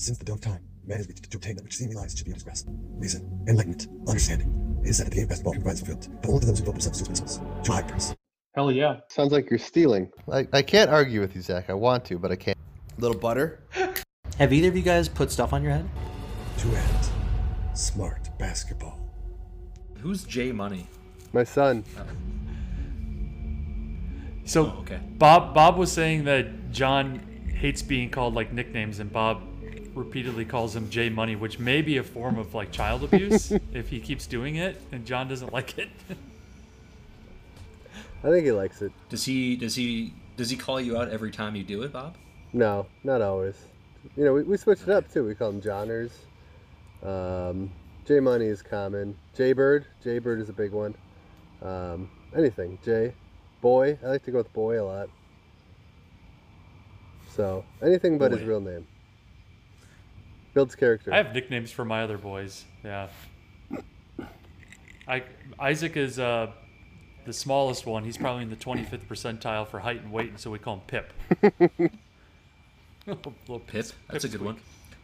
Since the dawn of time, man has reached to obtain that which seemingly lies to be of his grasp. Reason, enlightenment, understanding. It is said that the game of basketball can provide fulfillment, but only to those who devote themselves to its principles, to high purpose. Hell yeah. Sounds like you're stealing. I, I can't argue with you, Zach. I want to, but I can't. Little butter. Have either of you guys put stuff on your head? To end smart basketball. Who's J Money? My son. Oh. So Oh, okay. Bob Bob was saying that John hates being called like nicknames, and Bob repeatedly calls him J Money, which may be a form of like child abuse if he keeps doing it, and John doesn't like it. I think he likes it. Does he does he does he call you out every time you do it, Bob? No, not always. You know, we, we switched it up too. We call him Johners. Um, J Money is common. J Bird. J Bird is a big one. Um, anything. J. Boy. I like to go with Boy a lot. So, anything but his real name. Builds character. I have nicknames for my other boys. Yeah. I Isaac is uh, the smallest one. He's probably in the 25th percentile for height and weight, and so we call him Pip. Little Pip. That's a good one.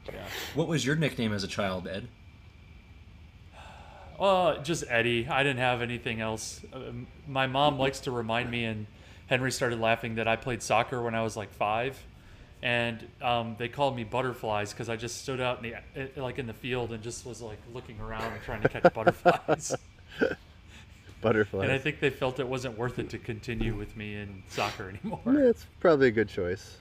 Yeah. What was your nickname as a child, Ed? Uh, just Eddie. I didn't have anything else. Um, my mom likes to remind me, and Henry started laughing that I played soccer when I was like five, and um, they called me butterflies because I just stood out in the like in the field and just was like looking around and trying to catch butterflies. Butterflies. And I think they felt it wasn't worth it to continue with me in soccer anymore. Yeah, it's probably a good choice.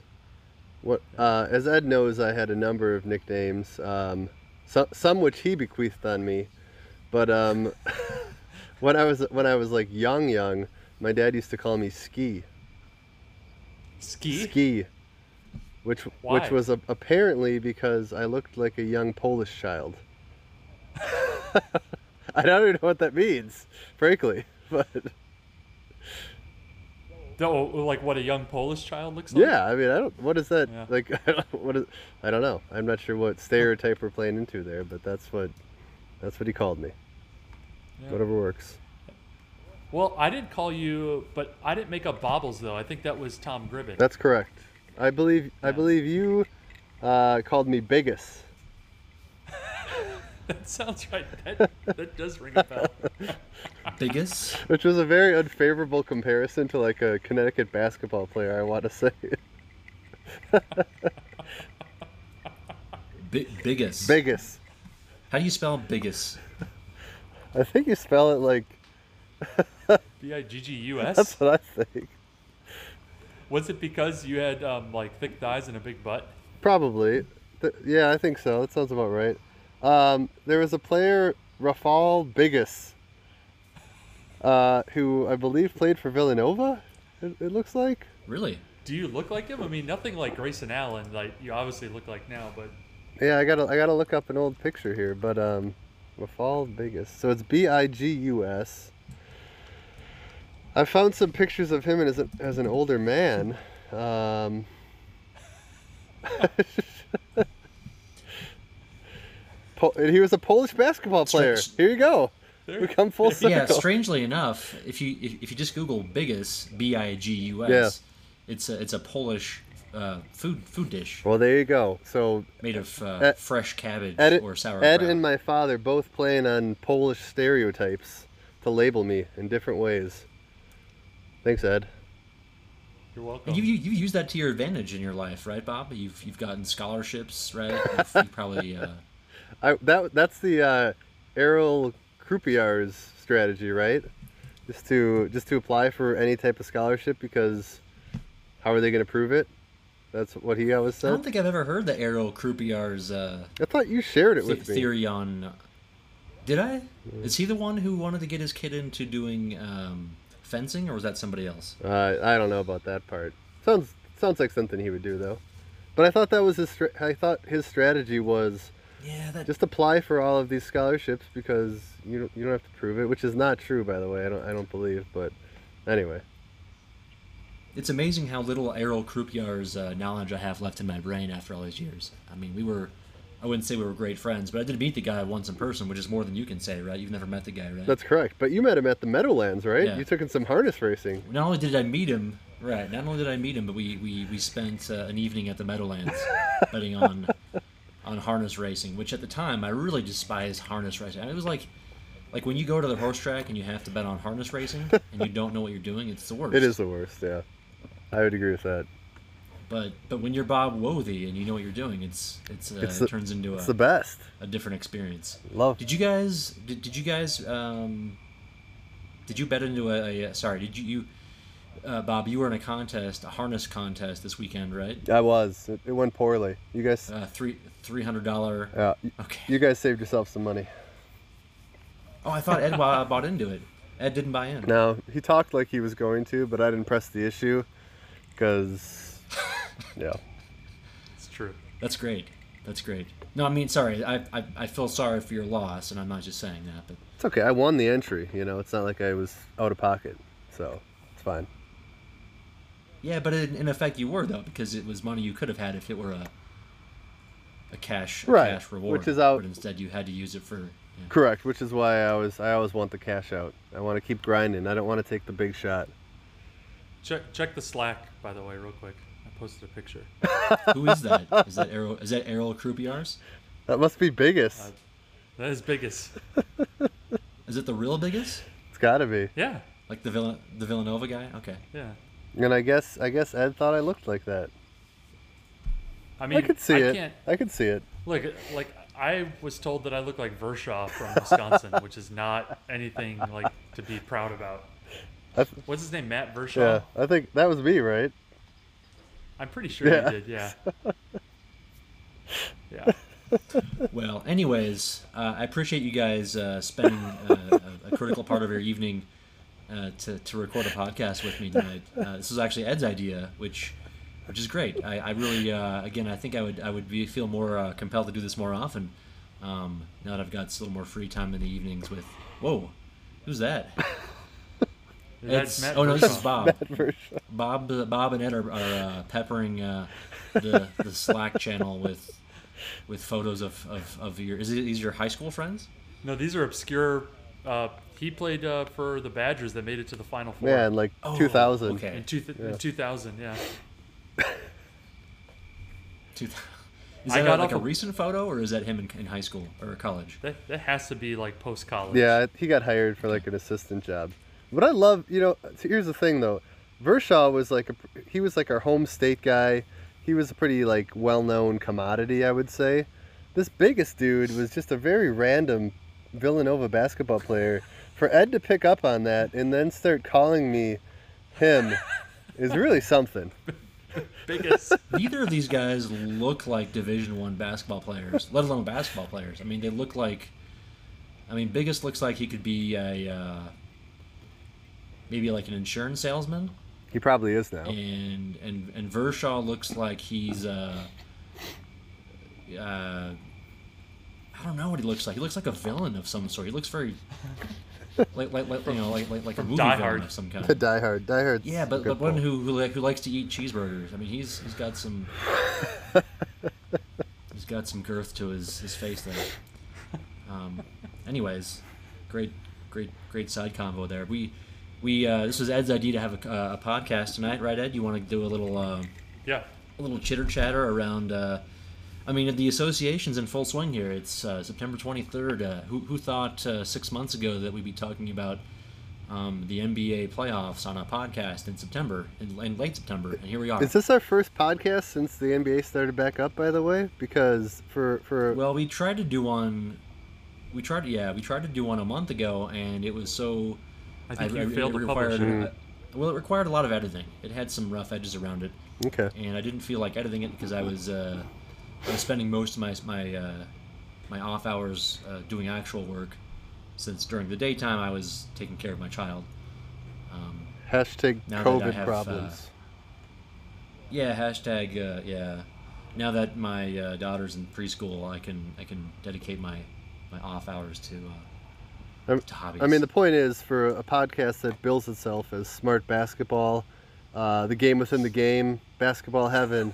What, uh, as Ed knows, I had a number of nicknames, um, so, some which he bequeathed on me. But um, when I was when I was like young, young, my dad used to call me Ski. Ski? Ski. Which Why? which was a, apparently because I looked like a young Polish child. I don't even know what that means, frankly, but Oh, like what a young Polish child looks like? Yeah, I mean, I don't. What is that? Yeah. Like, I don't, what is? I don't know. I'm not sure what stereotype we're playing into there, but that's what, that's what he called me. Yeah. Whatever works. Well, I didn't call you, but I didn't make up Bobbles though. I think that was Tom Gribbett. That's correct. I believe. I believe you uh, called me Bigus. that sounds right. That, that does ring a bell. Bigus, Which was a very unfavorable comparison to like a Connecticut basketball player. I want to say. Bi- biggest. Biggest. How do you spell biggest? I think you spell it like. B I G G U S. That's what I think. Was it because you had um, like thick thighs and a big butt? Probably. Th- yeah, I think so. That sounds about right. Um, there was a player, Rafal Bigus, uh, who I believe played for Villanova. It, it looks like. Really? Do you look like him? I mean, nothing like Grayson Allen, like you obviously look like now, but Yeah, I gotta I gotta look up an old picture here, but um, Rafal Bigus. So it's B I G U S. I found some pictures of him as, a, as an older man. Um, Po- and he was a Polish basketball player. Stretch- Here you go. There- We come full circle. Yeah. Strangely enough, if you if, if you just Google Bigus B I G U S, it's a it's a Polish uh, food food dish Well, there you go. So made of uh, Ed- fresh cabbage Ed, or sauerkraut. Ed and my father both playing on Polish stereotypes to label me in different ways. Thanks, Ed. you're welcome. And you, you you used that to your advantage in your life, right, Bob? You've you've gotten scholarships, right? You've, probably uh, I, that that's the uh, Errol Croupier's strategy, right? Just to just to apply for any type of scholarship because how are they going to prove it? That's what he always said. I don't think I've ever heard the Errol Croupier's uh, I thought you shared it the- with me. theory on. Did I? Is he the one who wanted to get his kid into doing um, fencing, or was that somebody else? Uh, I don't know about that part. Sounds sounds like something he would do though. But I thought that was his. Stra- I thought his strategy was Yeah, that just apply for all of these scholarships because you don't, you don't have to prove it, which is not true by the way. I don't I don't believe, but anyway. It's amazing how little Errol Croupier's uh, knowledge I have left in my brain after all these years. I mean, we were, I wouldn't say we were great friends, but I did meet the guy once in person, which is more than you can say, right? You've never met the guy, right? That's correct. But you met him at the Meadowlands, right? Yeah. You took him some harness racing. Not only did I meet him, right? Not only did I meet him, but we we, we spent uh, an evening at the Meadowlands, betting on on harness racing, which at the time I really despised harness racing. It was like, like when you go to the horse track and you have to bet on harness racing and you don't know what you're doing, it's the worst. It is the worst. Yeah, I would agree with that. But but when you're Bob Wothy and you know what you're doing, it's it's, uh, It's it turns into It's a, the best. a different experience. Love. Did you guys did, did you guys um, did you bet into a, a sorry did you you uh, Bob you were in a contest a harness contest this weekend right I was. It, it went poorly. You guys. uh, three three hundred dollar Yeah. okay You guys saved yourself some money. oh I thought Ed bought into it Ed didn't buy in No, he talked like he was going to, but I didn't press the issue because, yeah. It's true. that's great that's great no I mean sorry I, I I feel sorry for your loss and I'm not just saying that but It's okay. I won the entry. You know, it's not like I was out of pocket, so it's fine. yeah but in, in effect you were though because it was money you could have had if it were a a cash a Right, cash reward which is out- but instead you had to use it for yeah. Correct, which is why I always I always want the cash out. I want to keep grinding. I don't want to take the big shot. Check check the Slack by the way, real quick. I posted a picture. Who is that? Is that Errol? Is that Errol Croupiers? That must be Bigus. Uh, That is Bigus. Is it the real Bigus? it's got to be. Yeah, Like the Vill- the Villanova guy? Okay. yeah. And I guess I guess Ed thought I looked like that. I mean, I could see I it. Can't, I could see it. look, like I was told that I look like Vershaw from Wisconsin, which is not anything like to be proud about. Th- What's his name? Matt Vershaw. yeah, I think that was me, right? I'm pretty sure Yeah. you did. Yeah. Yeah. Well, anyways, uh, I appreciate you guys uh, spending uh, a, a critical part of your evening uh, to to record a podcast with me tonight. Uh, this was actually Ed's idea, which which is great. I, I really, uh, again, I think I would I would be, feel more uh, compelled to do this more often. Um, now that I've got a little more free time in the evenings with. Whoa, who's that? That's Matt oh no, this is Bob. Bob, uh, Bob and Ed are, are uh, peppering uh, the the Slack channel with with photos of, of, of your. Is it these your high school friends? No, these are obscure. Uh, he played uh, for the Badgers that made it to the Final Four. Yeah, in like Oh, 2000. okay. In, two th- Yeah. in 2000, yeah. Two, is I that got like a a- recent photo, or is that him in, in high school or college? That, that has to be like post college. Yeah, he got hired for like an assistant job. What I love, you know, here's the thing though. Vershaw was like a, he was like our home state guy. He was a pretty like well-known commodity, I would say. This Bigus dude was just a very random Villanova basketball player. For Ed to pick up on that and then start calling me him is really something. Biggest. Neither of these guys look like Division One basketball players, let alone basketball players. I mean, they look like. I mean, Bigus looks like he could be a uh, maybe like an insurance salesman. He probably is now. and and and Vershaw looks like he's uh, uh, I don't know what he looks like. He looks like a villain of some sort. He looks very like like, like you know like like, like a movie Die villain Hard. of some kind. Die Hard. Die Hard. Yeah, but but one who who, like, who likes to eat cheeseburgers. I mean, he's he's got some he's got some girth to his his face there. Um, anyways, great great great side convo there. We we uh, this was Ed's idea to have a, uh, a podcast tonight, right, Ed? You want to do a little uh, Yeah. a little chitter chatter around. Uh, I mean, the association's in full swing here. It's uh, September 23rd. Uh, who, who thought uh, six months ago that we'd be talking about um, the NBA playoffs on a podcast in September, in, in late September, and here we are. Is this our first podcast since the NBA started back up? By the way, because for for Well, we tried to do one. We tried, yeah, we tried to do one a month ago, and it was so. I think I- you I- failed it to publish it. uh, well, it required a lot of editing. It had some rough edges around it. okay, and I didn't feel like editing it because I was uh, I was spending most of my my uh, my off hours uh, doing actual work, since during the daytime I was taking care of my child. Um, hashtag Now that I COVID have, uh, problems. yeah, hashtag uh, yeah. Now that my uh, daughter's in preschool, I can I can dedicate my my off hours to to hobbies. I mean, the point is for a podcast that bills itself as smart basketball, uh, the game within the game, basketball heaven.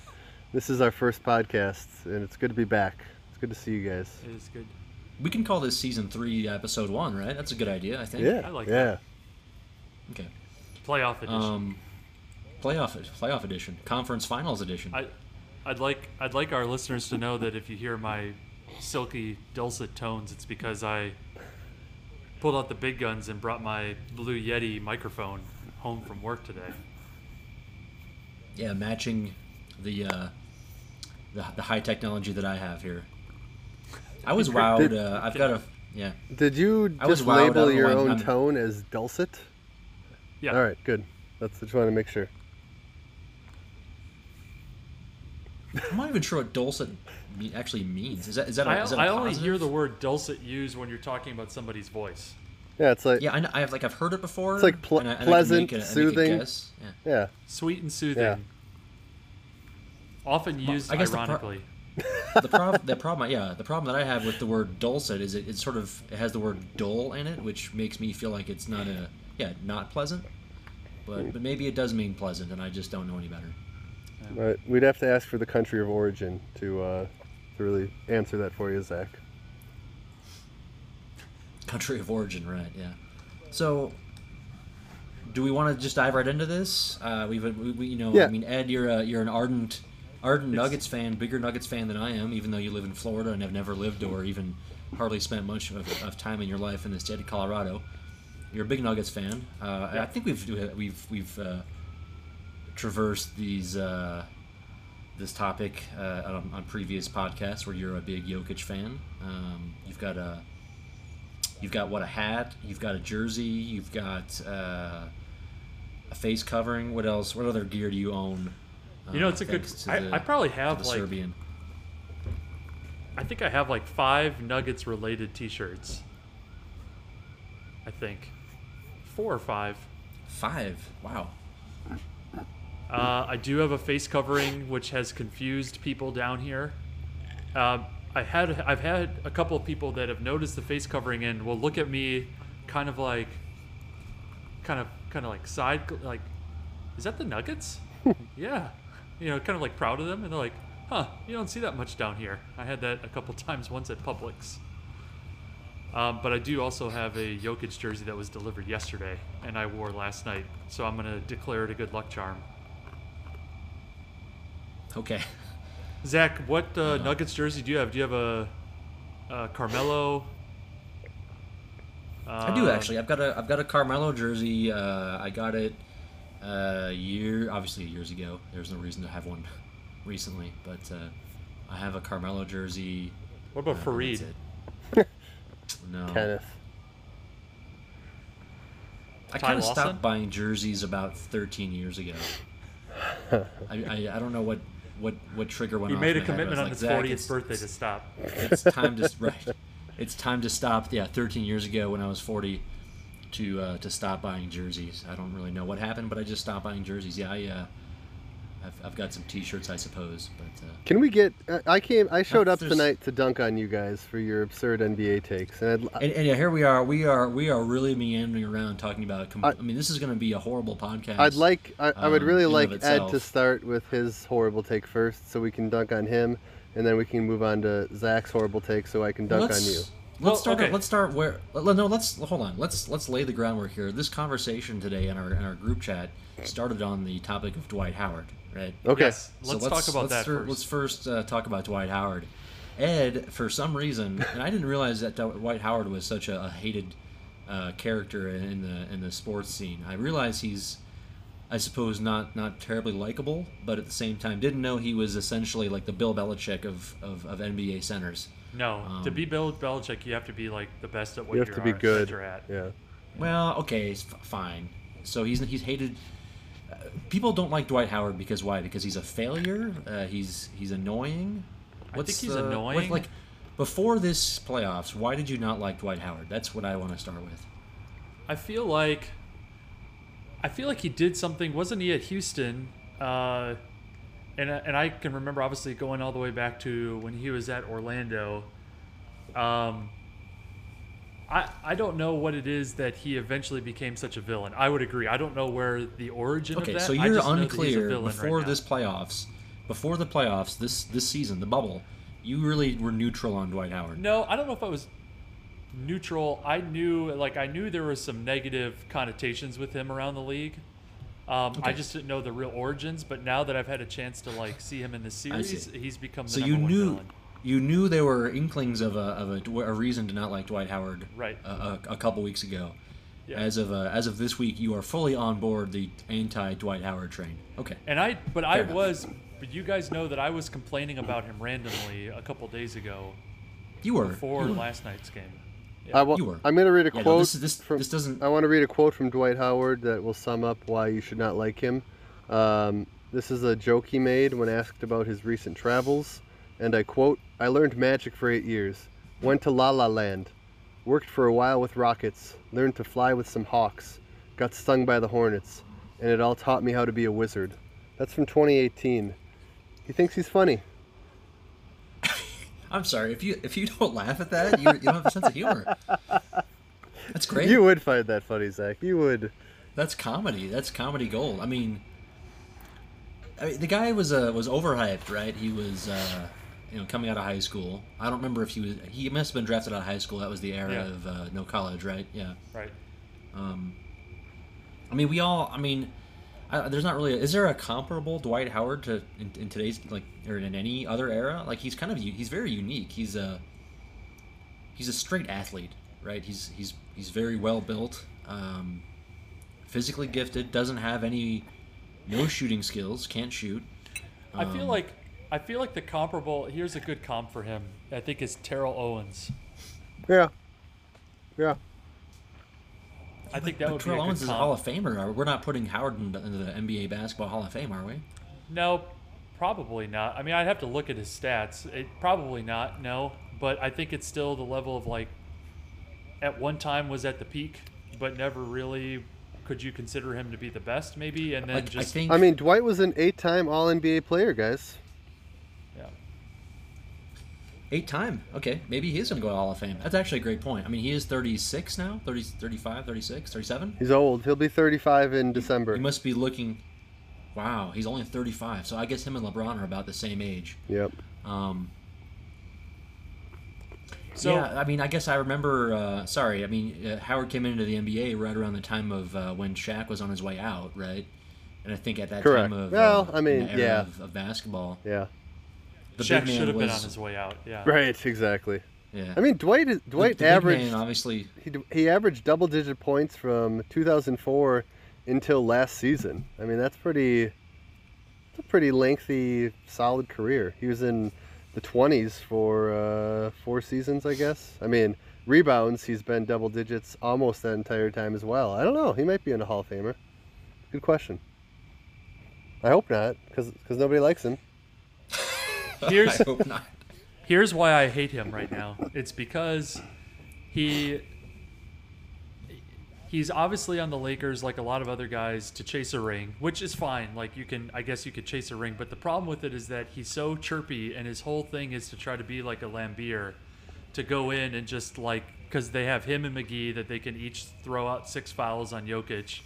This is our first podcast, and it's good to be back. It's good to see you guys. It is good. we can call this season three, episode one, right? That's a good idea, I think. Yeah, I like that. yeah. that. Okay. Playoff edition. Um, playoff playoff edition, conference finals edition. I, I'd like I'd like our listeners to know that if you hear my silky dulcet tones, it's because I pulled out the big guns and brought my Blue Yeti microphone home from work today. Yeah, matching the uh, the, the high technology that I have here. I was wowed. Did- Uh, I've got a yeah. Did you just I don't label your own I'm- tone as dulcet? Yeah. All right, good. That's just want to make sure. I'm not even sure what dulcet me- actually means. Is that is that a, I, is that a I only hear the word dulcet used when you're talking about somebody's voice. Yeah, it's like Yeah, I, know, I have like I've heard it before. It's like ple- and I- and pleasant, make a- I make a soothing. Yeah. yeah. Sweet and soothing. Yeah. Often used I guess the pro- ironically. the problem the problem yeah the problem that I have with the word dulcet is it, it sort of it has the word dull in it, which makes me feel like it's not a yeah not pleasant. But but maybe it does mean pleasant, and I just don't know any better. Right. We'd have to ask for the country of origin to uh, to really answer that for you, Zach. Country of origin, right? Yeah. So, do we want to just dive right into this? Uh, we've, we, we, you know, Yeah. I mean, Ed, you're a, you're an ardent, ardent Nuggets fan, bigger Nuggets fan than I am, even though you live in Florida and have never lived or even hardly spent much of, of time in your life in the state of Colorado. You're a big Nuggets fan. Uh, I think we've we've we've uh, traversed these. Uh, this topic uh, on, on previous podcasts where you're a big Jokic fan. Um, you've got a You've got what a hat. You've got a jersey. You've got uh, a face covering. What else? What other gear do you own? You know, uh, it's a good. thanks I, the- I probably have like Serbian. I think I have like five Nuggets related T-shirts. I think four or five. Five. Wow. Uh, I do have a face covering, which has confused people down here. Um, I had I've had a couple of people that have noticed the face covering and will look at me, kind of like, kind of kind of like side like, is that the Nuggets? yeah, you know, kind of like proud of them, and they're like, huh, you don't see that much down here. I had that a couple times once at Publix. Um, but I do also have a Jokic jersey that was delivered yesterday, and I wore last night. So I'm gonna declare it a good luck charm. Okay. Zach, what uh, Nuggets jersey do you have? Do you have a, a Carmelo? I do Uh, actually. I've got a I've got a Carmelo jersey. Uh, I got it a year, obviously years ago. There's no reason to have one recently, but uh, I have a Carmelo jersey. What about uh, Faried? it. no. Kenneth. I kind of stopped buying jerseys about 13 years ago. I, I, I don't know what, what, what trigger went He off made a in my head. I commitment on like, his 40th birthday to stop. It's time to right. It's time to stop. Yeah, 13 years ago when I was 40, to uh, to stop buying jerseys. I don't really know what happened, but I just stopped buying jerseys. Yeah, I, uh, I've, I've got some T-shirts, I suppose, but uh, Can we get? I- I came. I showed up there's- tonight to dunk on you guys for your absurd NBA takes, and I'd, and, and yeah, here we are. We are we are really meandering around talking about. Com- I, I- mean, this is going to be a horrible podcast. I'd like. I, I would um, really like Ed to start with his horrible take first, so we can dunk on him, and then we can move on to Zach's horrible take, so I can dunk let's, on you. Let's Well, start. okay. Let's start where. No, let's hold on. Let's let's lay the groundwork here. This conversation today in our in our group chat started on the topic of Dwight Howard, right? Okay. Yes, So let's, talk about let's that fir- first. Let's first uh, talk about Dwight Howard. Ed, for some reason, and I didn't realize that Dwight Howard was such a, a hated uh, character in the in the sports scene. I realize he's, I suppose, not not terribly likable, but at the same time, didn't know he was essentially like the Bill Belichick of, of, of NBA centers. no, to um, be Bill Belichick, you have to be like the best at what You have you to be good. you're at. Yeah. Well, okay, f- fine. So he's he's hated. Uh, people don't like Dwight Howard because why? Because he's a failure. Uh, he's he's annoying. I think he's annoying. Like, like before this playoffs, why did you not like Dwight Howard? That's what I want to start with. I feel like I feel like he did something. Wasn't he at Houston? Uh, and and I can remember obviously going all the way back to when he was at Orlando. Um, I I don't know what it is that he eventually became such a villain. I would agree. I don't know where the origin Okay, of that. Okay, so you're just know that he's a unclear right before now. this playoffs. Before the playoffs, this this season, the bubble, you really were neutral on Dwight Howard. No, I don't know if I was neutral. I knew like I knew there was some negative connotations with him around the league. Um, I just didn't know the real origins, but now that I've had a chance to like see him in the series, he's become the So you knew villain. You knew there were inklings of a of a, a reason to not like Dwight Howard. Right. A, a, a couple weeks ago. Yeah. As of uh, as of this week, you are fully on board the anti Dwight Howard train. Okay. And I, but I enough. was, but you guys know that I was complaining about him randomly a couple days ago You were before you were. last night's game. I wa- You were. I'm going to read a Yeah, no, quote. this this- from, this doesn't- I want to read a quote from Dwight Howard that will sum up why you should not like him. Um, this is a joke he made when asked about his recent travels, and I quote: "I learned magic for eight years. Went to La La Land, worked for a while with rockets, learned to fly with some hawks, got stung by the hornets, and it all taught me how to be a wizard." That's from 2018. He thinks he's funny. I'm sorry if you if you don't laugh at that, you, you don't have a sense of humor. That's great. You would find that funny, Zach. You would. That's comedy. That's comedy gold. I mean, I mean the guy was uh, was overhyped, right? He was uh, you know coming out of high school. I don't remember if he was he must have been drafted out of high school. That was the era Yeah. of uh, no college, right? Yeah. Right. Um, I mean, we all. I mean, I, there's not really. Is there a comparable Dwight Howard to in, in today's like or in any other era? Like he's kind of he's very unique. He's a he's a straight athlete, right? He's he's he's very well built, um, physically gifted. Doesn't have any no shooting skills. Can't shoot. I feel Um, like, I feel like the comparable. Here's a good comp for him. I think is Terrell Owens. Yeah. Yeah. I think that But would be a Terrell good Owens is a comp. Hall of Famer. We're not putting Howard into, into the NBA basketball Hall of Fame, are we? No, probably not. I mean, I'd have to look at his stats. It, probably not. No, but I think it's still the level of like. At one time was at the peak, but never really. Could you consider him to be the best? Maybe, and then Like, I just think. I mean, Dwight was an eight-time All NBA player, guys. Yeah. Eight time. Okay, maybe he is going to go to Hall of Fame. That's actually a great point. I mean, he is 36 now, 30, 35, 36, 37. He's old. He'll be 35 in December. He must be looking. Wow, he's only 35. So I guess him and LeBron are about the same age. Yep. Um, So yeah, I mean, I guess I remember. Uh, sorry, I mean, uh, Howard came into the NBA right around the time of uh, when Shaq was on his way out, right? And I think at that Correct. time of Well, uh, I mean, in the era yeah. of, of basketball, Yeah. The Shaq should have been on his way out. Yeah. Right. Exactly. Yeah, I mean, Dwight. is- The- Dwight the big averaged. man, obviously. He, he averaged double-digit points from 2004 until last season. I mean, that's pretty. It's a pretty lengthy, solid career. He was in the 20s for uh, four seasons, I guess. I mean, rebounds. He's been double digits almost that entire time as well. I don't know. He might be in a Hall of Famer. Good question. I hope not, because because nobody likes him. Here's I hope not. here's why I hate him right now. It's because he he's obviously on the Lakers like a lot of other guys to chase a ring, which is fine. Like you can I guess you could chase a ring, but the problem with it is that he's so chirpy and his whole thing is to try to be like a Laimbeer to go in and just like cuz they have him and McGee that they can each throw out six fouls on Jokic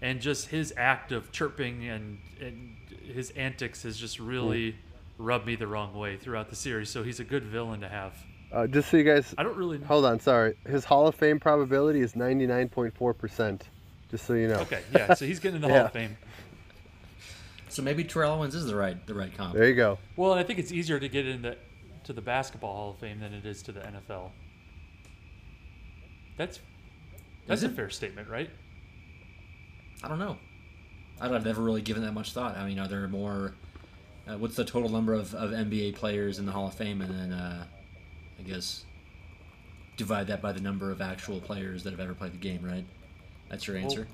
and just his act of chirping and, and his antics has just really rubbed me the wrong way throughout the series. So he's a good villain to have. Uh, just so you guys I don't really know. Hold on, sorry. His Hall of Fame probability is 99.4%. Just so you know. Okay, yeah, so he's getting in the Hall of Fame. So maybe Terrell Owens is the right the right comp. There you go. Well, I think it's easier to get into to the basketball Hall of Fame than it is to the NFL. That's that's Is a it? fair statement, right? I don't know. I've never really given that much thought. I mean, are there more? Uh, what's the total number of, of NBA players in the Hall of Fame, and then uh, I guess divide that by the number of actual players that have ever played the game, right? That's your answer.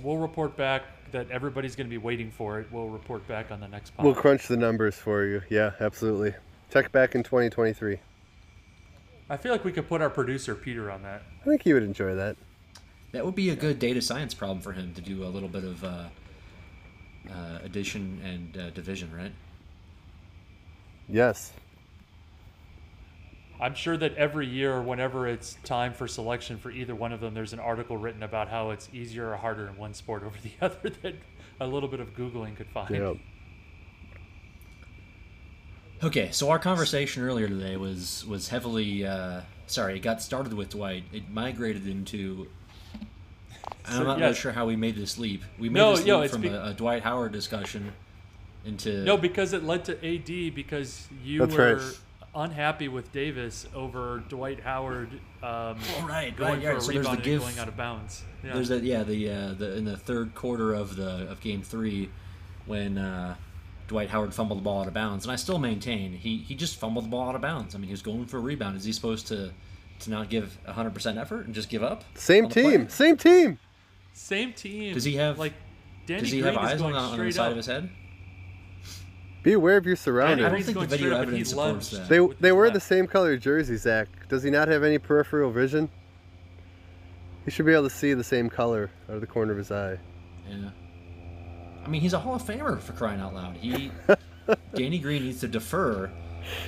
We'll report back that everybody's going to be waiting for it. We'll report back on the next pod. We'll crunch the numbers for you. Yeah, absolutely. Check back in 2023. I feel like we could put our producer Peter on that. I think he would enjoy that. That would be a good data science problem for him to do a little bit of uh, uh, addition and uh, division, right? Yes. I'm sure that every year, whenever it's time for selection for either one of them, there's an article written about how it's easier or harder in one sport over the other that a little bit of googling could find. Yeah. Okay, so our conversation earlier today was was heavily uh, sorry. It got started with Dwight. It migrated into I'm not yeah. really sure how we made this leap. We made No, this leap it's from be- a, a Dwight Howard discussion into No, because it led to AD because you That's were right. unhappy with Davis over Dwight Howard um, Oh, right, going right, yeah. for a So there's the rebound and give- going out of bounds. Yeah. There's that, yeah, the uh, the in the third quarter of the of game three, when uh, Dwight Howard fumbled the ball out of bounds, and I still maintain he he just fumbled the ball out of bounds. I mean, he was going for a rebound. Is he supposed to to not give 100 percent effort and just give up? Same on play? team. Same team. Same team. Does he have- like Danny Does he Green have eyes on the, on the side up. of his head? Be aware of your surroundings. I don't Green's think the going video straight up, and evidence he supports lunged that. They they his wear the same color jersey, Zach. Does he not have any peripheral vision? He should be able to see the same color out of the corner of his eye. Yeah. I mean, he's a Hall of Famer for crying out loud. He, Danny Green needs to defer,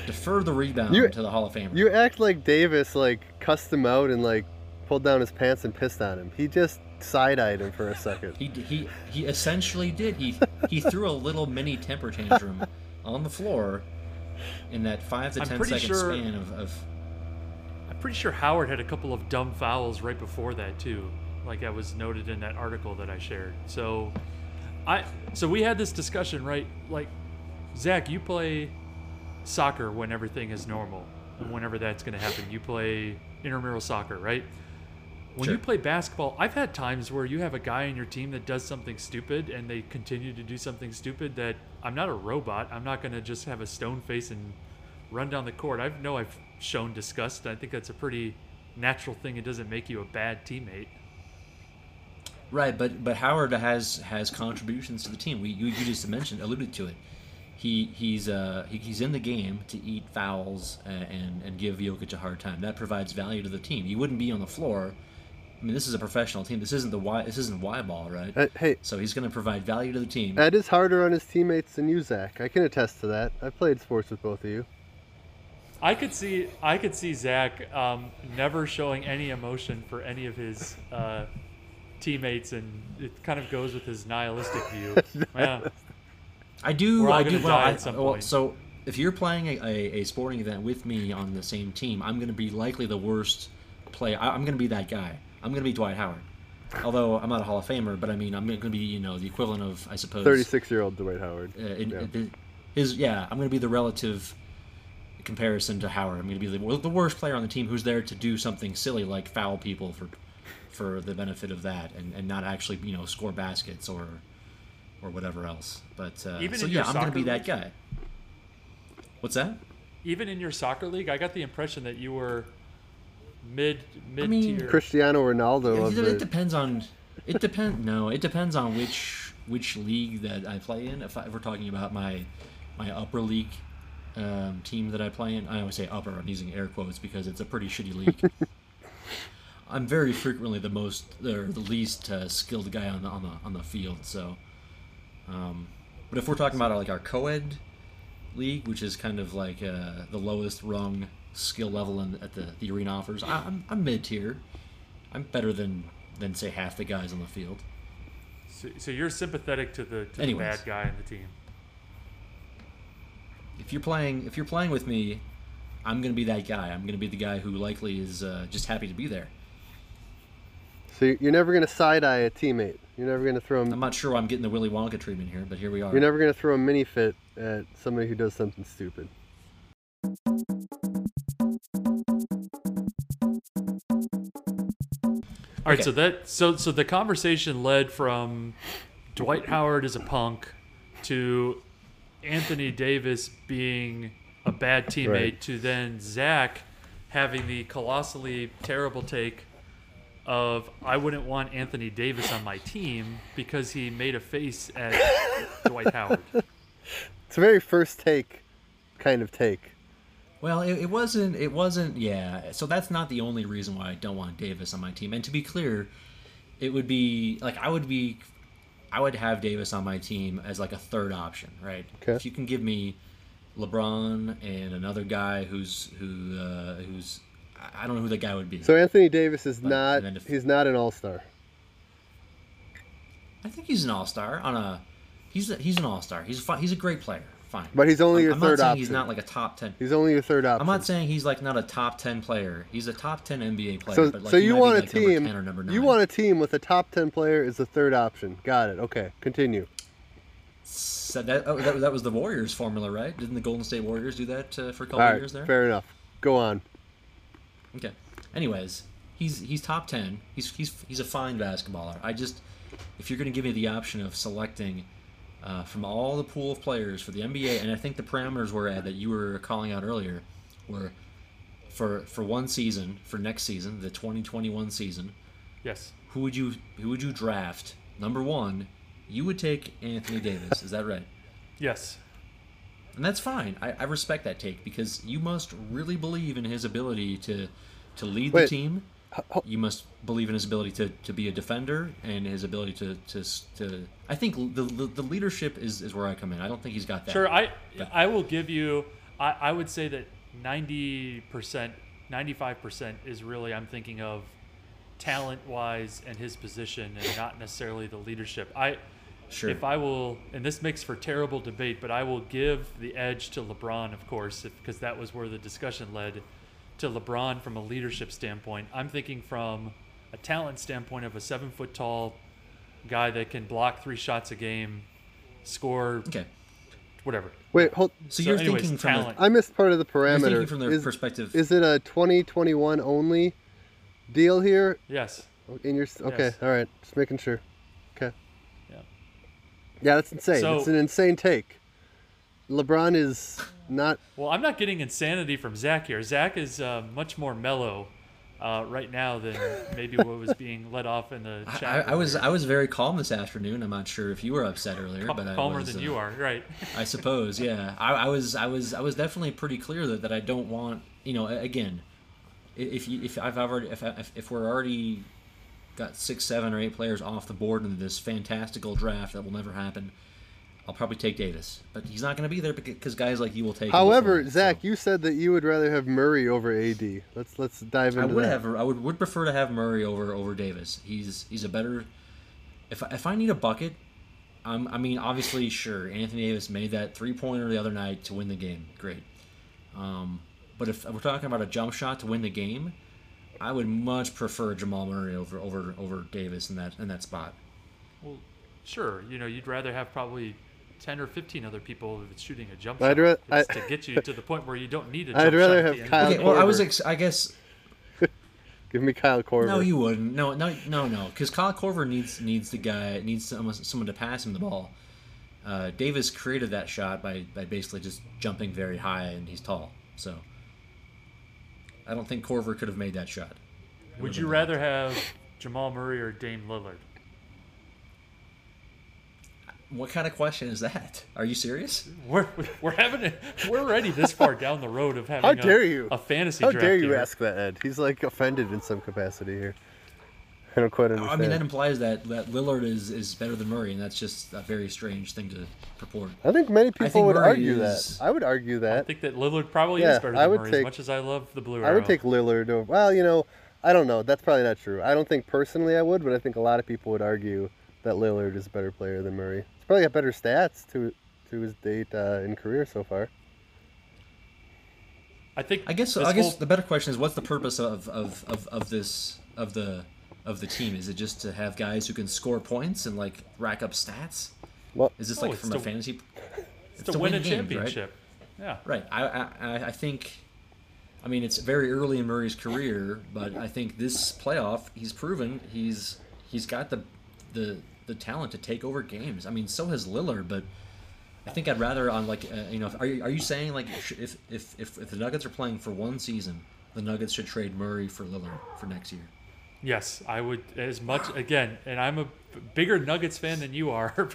defer the rebound You- to the Hall of Famer. You act like Davis like cussed him out and like pulled down his pants and pissed on him. He just side-eyed him for a second. He, he he essentially did. He he threw a little mini temper tantrum on the floor in that five to I'm ten second sure- span of, of I'm pretty sure Howard had a couple of dumb fouls right before that too. Like that was noted in that article that I shared. So I so we had this discussion, right? Like Zach, you play soccer when everything is normal and whenever that's gonna happen. You play intramural soccer, right? When Sure. you play basketball, I've had times where you have a guy on your team that does something stupid and they continue to do something stupid that I'm not a robot. I'm not gonna just have a stone face and run down the court. I know I've shown disgust. I think that's a pretty natural thing. It doesn't make you a bad teammate. right. But but Howard has has contributions to the team. We you, you just mentioned alluded to it. He he's uh he, he's in the game to eat fouls uh, and and give Jokic a hard time. That provides value to the team. He wouldn't be on the floor. I mean, this is a professional team. This isn't the y. This isn't Y ball, right? Uh, hey, So he's going to provide value to the team. Ed is harder on his teammates than you, Zach. I can attest to that. I've played sports with both of you. I could see I could see Zach um, never showing any emotion for any of his uh, teammates, and it kind of goes with his nihilistic view. yeah. I do. We're all I do. gonna Well, I, at some well, so if you're playing a, a, a sporting event with me on the same team, I'm going to be likely the worst player. I, I'm going to be that guy. I'm going to be Dwight Howard. Although I'm not a Hall of Famer, but I mean, I'm going to be you know the equivalent of I suppose 36-year-old Dwight Howard. Uh, in, Yeah. in- his yeah, I'm going to be the relative comparison to Howard. I'm going to be the, the worst player on the team who's there to do something silly like foul people for for the benefit of that, and, and not actually you know score baskets or or whatever else. But uh, Even so yeah, I'm going to be that guy. What's that? Even in your soccer league, I got the impression that you were mid mid I mean, tier. Cristiano Ronaldo of It, it depends on. It depends. no, it depends on which which league that I play in. If, I, if we're talking about my my upper league um, team that I play in, I always say upper. I'm using air quotes because it's a pretty shitty league. I'm very frequently the most or the least uh, skilled guy on the on the on the field. So, um, but if we're talking about like our co-ed league, which is kind of like uh, the lowest rung skill level in, at the the arena offers, I, I'm I'm mid tier. I'm better than than say half the guys on the field. So, so you're sympathetic to the, to the bad guy in the team. If you're playing if you're playing with me, I'm gonna be that guy. I'm gonna be the guy who likely is uh, just happy to be there. So you- you're never gonna side eye a teammate. You're never gonna throw I'm not sure why I'm getting the Willy Wonka treatment here, but here we are. You're never gonna throw a mini fit at somebody who does something stupid. All right, Okay. so that so so the conversation led from Dwight Howard is a punk to Anthony Davis being a bad teammate Right. to then Zach having the colossally terrible take of I wouldn't want Anthony Davis on my team because he made a face at Dwight Howard. It's a very first take kind of take. Well, it, it wasn't. It wasn't. Yeah. So that's not the only reason why I don't want Davis on my team. And to be clear, it would be like I would be, I would have Davis on my team as like a third option, right? Okay. If you can give me LeBron and another guy who's who uh, who's I- don't know who that guy would be. So Anthony Davis is But- not. if- He's not an all star. I think he's an all star on a. He's a, he's an all star. He's a, he's a great player. Fine. But he's only I'm, your I'm third not saying option. He's not like a top ten. He's only your third option. I'm not saying he's like not a top ten player. He's a top ten NBA player. So, but like so you want a like, number team? 10 or number You want a team with a top ten player is the third option. Got it. Okay, continue. So that, oh, that that was the Warriors formula, right? Didn't the Golden State Warriors do that uh, for a couple right, years there? fair enough. Go on. Okay. Anyways, he's he's top ten. He's he's he's a fine basketballer. I just if you're going to give me the option of selecting uh, from all the pool of players for the NBA, and I think the parameters were at that you were calling out earlier, were for for one season for next season, the 2021 season. Yes. Who would you who would you draft? Number one, you would take Anthony Davis. Is that right? Yes. And that's fine. I, I respect that take because you must really believe in his ability to to lead the team. You must believe in his ability to, to be a defender and his ability to to, to I think the, the the leadership is, is where I come in. I don't think he's got that. Sure, I I will give you. I, I would say that ninety percent, ninety five percent is really I'm thinking of talent wise and his position, and not necessarily the leadership. I Sure. if I will, and this makes for terrible debate, but I will give the edge to LeBron, of course, because that was where the discussion led to LeBron from a leadership standpoint. I'm thinking from a talent standpoint of a seven foot tall guy that can block three shots a game, score okay. whatever. Wait, hold. So, So you're anyways, thinking from talent. a, I missed part of the you're parameter. thinking from the is, perspective. is it a 2021 only deal here? Yes. In your okay, Yes. all right, just making sure. Okay. Yeah. Yeah, that's insane. So- it's an insane take. LeBron is not. Well, I'm not getting insanity from Zach here. Zach is uh, much more mellow uh, right now than maybe what was being let off in the chat. I, I was I was very calm this afternoon. I'm not sure if you were upset earlier, Cal- but I calmer was, than uh, you are, right? I suppose, yeah. I, I was, I was, I was definitely pretty clear that, that I don't want, you know, again, if you, if I've already, if, I- if we're already got six, seven, or eight players off the board in this fantastical draft that will never happen, I'll probably take Davis, but he's not going to be there because guys like you will take. him However, before Zach, so. you said that you would rather have Murray over AD. Let's let's dive I into would that. have, I would, would prefer to have Murray over over Davis. He's he's a better. If I- if I need a bucket, I'm, I mean, obviously, sure, Anthony Davis made that three pointer the other night to win the game. Great. Um, but if we're talking about a jump shot to win the game, I would much prefer Jamal Murray over over over Davis in that in that spot. Well, sure. You know, you'd rather have probably ten or fifteen other people if it's shooting a jump I'd shot ra- It's I- to get you to the point where you don't need a jump I'd rather shot. have the. Kyle Okay, well, I was, ex- I guess, Give me Kyle Korver. no, you wouldn't. No, no, no, no, because Kyle Korver needs needs the guy needs someone, someone to pass him the ball. Uh, Davis created that shot by, by basically just jumping very high, and he's tall. So I don't think Korver could have made that shot. Would you been rather have Jamal Murray or Dame Lillard? What kind of question is that? Are you serious? We're we're having a, we're already this far down the road of having How a, dare you? a fantasy How draft dare you here. ask that, Ed? He's like offended in some capacity here. I don't quite understand. I mean, that implies that, that Lillard is, is better than Murray, and that's just a very strange thing to purport. I think many people think would Murray argue is- that. I would argue that. I think that Lillard probably Yeah, is better I than would Murray. take- as much as I love the blue Arrow. I would take Lillard over. Well, you know, I don't know. That's probably not true. I don't think personally I would, but I think a lot of people would argue that Lillard is a better player than Murray. He's probably got better stats to to his date uh, in career so far. I think I guess this I guess the better question is what's the purpose of, of, of, of this of the of the team? Is it just to have guys who can score points and like rack up stats? Well, Is this Oh, like it's from to- a fantasy? it's to win a games, right? championship. Yeah. Right. I, I I- I think. I mean, it's very early in Murray's career, but I think this playoff, he's proven he's he's got the the the talent to take over games. I mean, so has Lillard, but I think I'd rather on like uh, you know, are you, are you saying like if, if if if the Nuggets are playing for one season, the Nuggets should trade Murray for Lillard for next year? Yes, I would as much again, and I'm a bigger Nuggets fan than you are.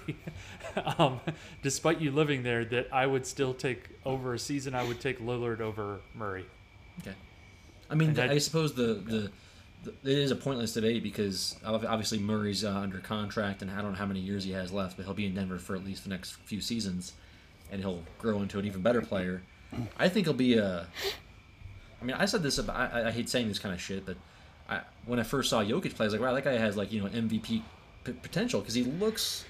um, despite you living there, that I would still take over a season. I would take Lillard over Murray. Okay. I mean, that- I suppose the, the the it is a pointless debate because obviously Murray's uh, under contract and I don't know how many years he has left, but he'll be in Denver for at least the next few seasons, and he'll grow into an even better player. I think he'll be a. I mean, I said this about. I, I hate saying this kind of shit, but I, when I first saw Jokic play, I was like, wow, that guy has like you know MVP p- potential because he looks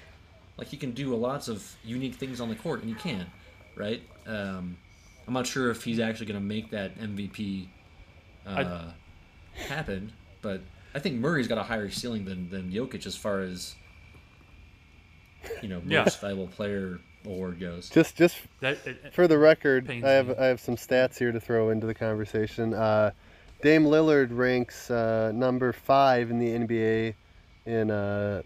like he can do lots of unique things on the court, and he can. right? Um, I'm not sure if he's actually going to make that MVP uh, happen, but I think Murray's got a higher ceiling than than Jokic as far as you know most Yeah. valuable player award goes. Just just That it, for the record, I have me. I have some stats here to throw into the conversation. Uh, Dame Lillard ranks uh, number five in the NBA in uh,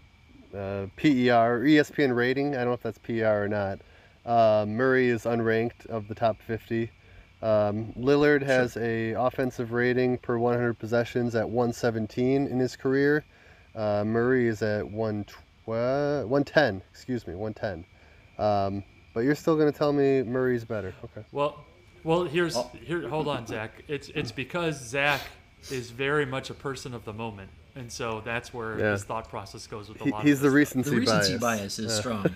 uh, PER or ESPN rating. I don't know if that's PER or not. Uh, Murray is unranked of the top 50. Um, Lillard has a offensive rating per 100 possessions at 117 in his career. Uh, Murray is at 112, 110. Excuse me, 110. Um, but you're still going to tell me Murray's better. Okay. well, well, here's here. Hold on, Zach. It's it's because Zach is very much a person of the moment, and so that's where Yeah. his thought process goes with a He, lot. he's of the this stuff. recency, the recency bias. bias, is strong.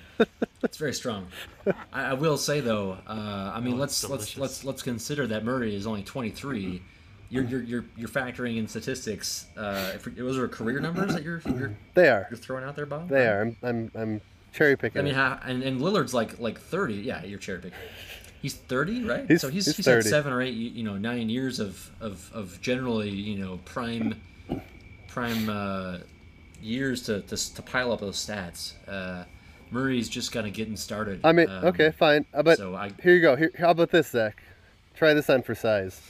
it's very strong. I, I will say though, uh, I mean, Oh, let's it's let's let's let's consider that Murray is only 23. You're you're you're, you're factoring in statistics. Uh, if, those are career numbers that you're you're, They are. you're throwing out there, Bob. They are. I'm I'm, I'm cherry picking. I mean, how, and, and Lillard's like like 30. Yeah, you're cherry picking. He's 30, right? He's- so he's, he's he's, had seven or eight, you you know, nine years of, of, of generally, you know, prime prime uh, years to, to to pile up those stats. Uh, Murray's just kind of getting started. I mean, Um, okay, fine. Uh, but so I- here you go. Here, how about this, Zach? Try this on for size.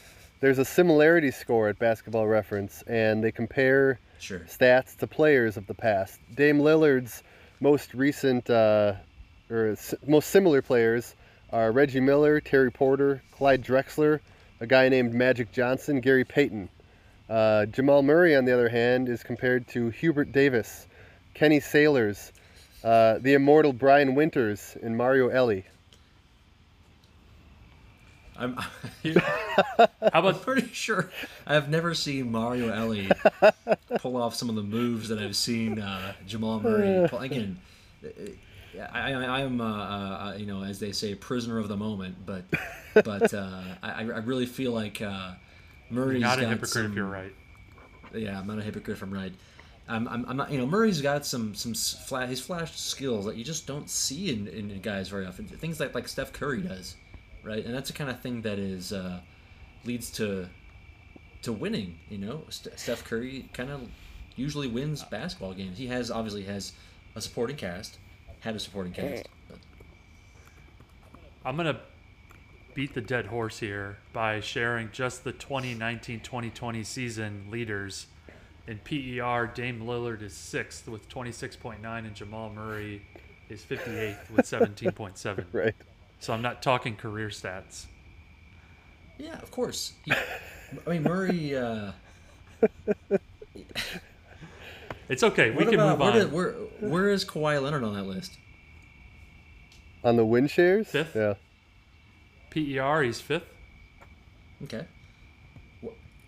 There's a similarity score at Basketball Reference, and they compare Sure. stats to players of the past. Dame Lillard's most recent, uh, or s- most similar players are Reggie Miller, Terry Porter, Clyde Drexler, a guy named Magic Johnson, Gary Payton. Uh, Jamal Murray, on the other hand, is compared to Hubert Davis, Kenny Sailors, uh, the immortal Brian Winters, and Mario Elie. I'm, I'm pretty sure I've never seen Mario Elie pull off some of the moves that I've seen uh, Jamal Murray pull. Again, uh, I, I, I am, uh, uh, you know, as they say, prisoner of the moment. But, but uh, I, I really feel like Murray's not a hypocrite some, if you're right? Yeah, I'm not a hypocrite if I'm right. I'm, I'm, I'm not, you know, Murray's got some some s- fla- he's flashed skills that you just don't see in, in guys very often. Things like like Steph Curry does, right? And that's the kind of thing that is uh, leads to to winning. You know, St- Steph Curry kind of usually wins basketball games. He has obviously has a supporting cast, had a supporting cast. But I'm gonna beat the dead horse here by sharing just the 2019-2020 season leaders. In PER, Dame Lillard is sixth with 26.9, and Jamal Murray is 58th with 17.7. Right. So I'm not talking career stats. yeah, of course. He, I mean Murray. Uh, It's okay. We what can about move on. where, did, where where is Kawhi Leonard on that list? On the win shares? Fifth. Yeah. PER, he's fifth. Okay.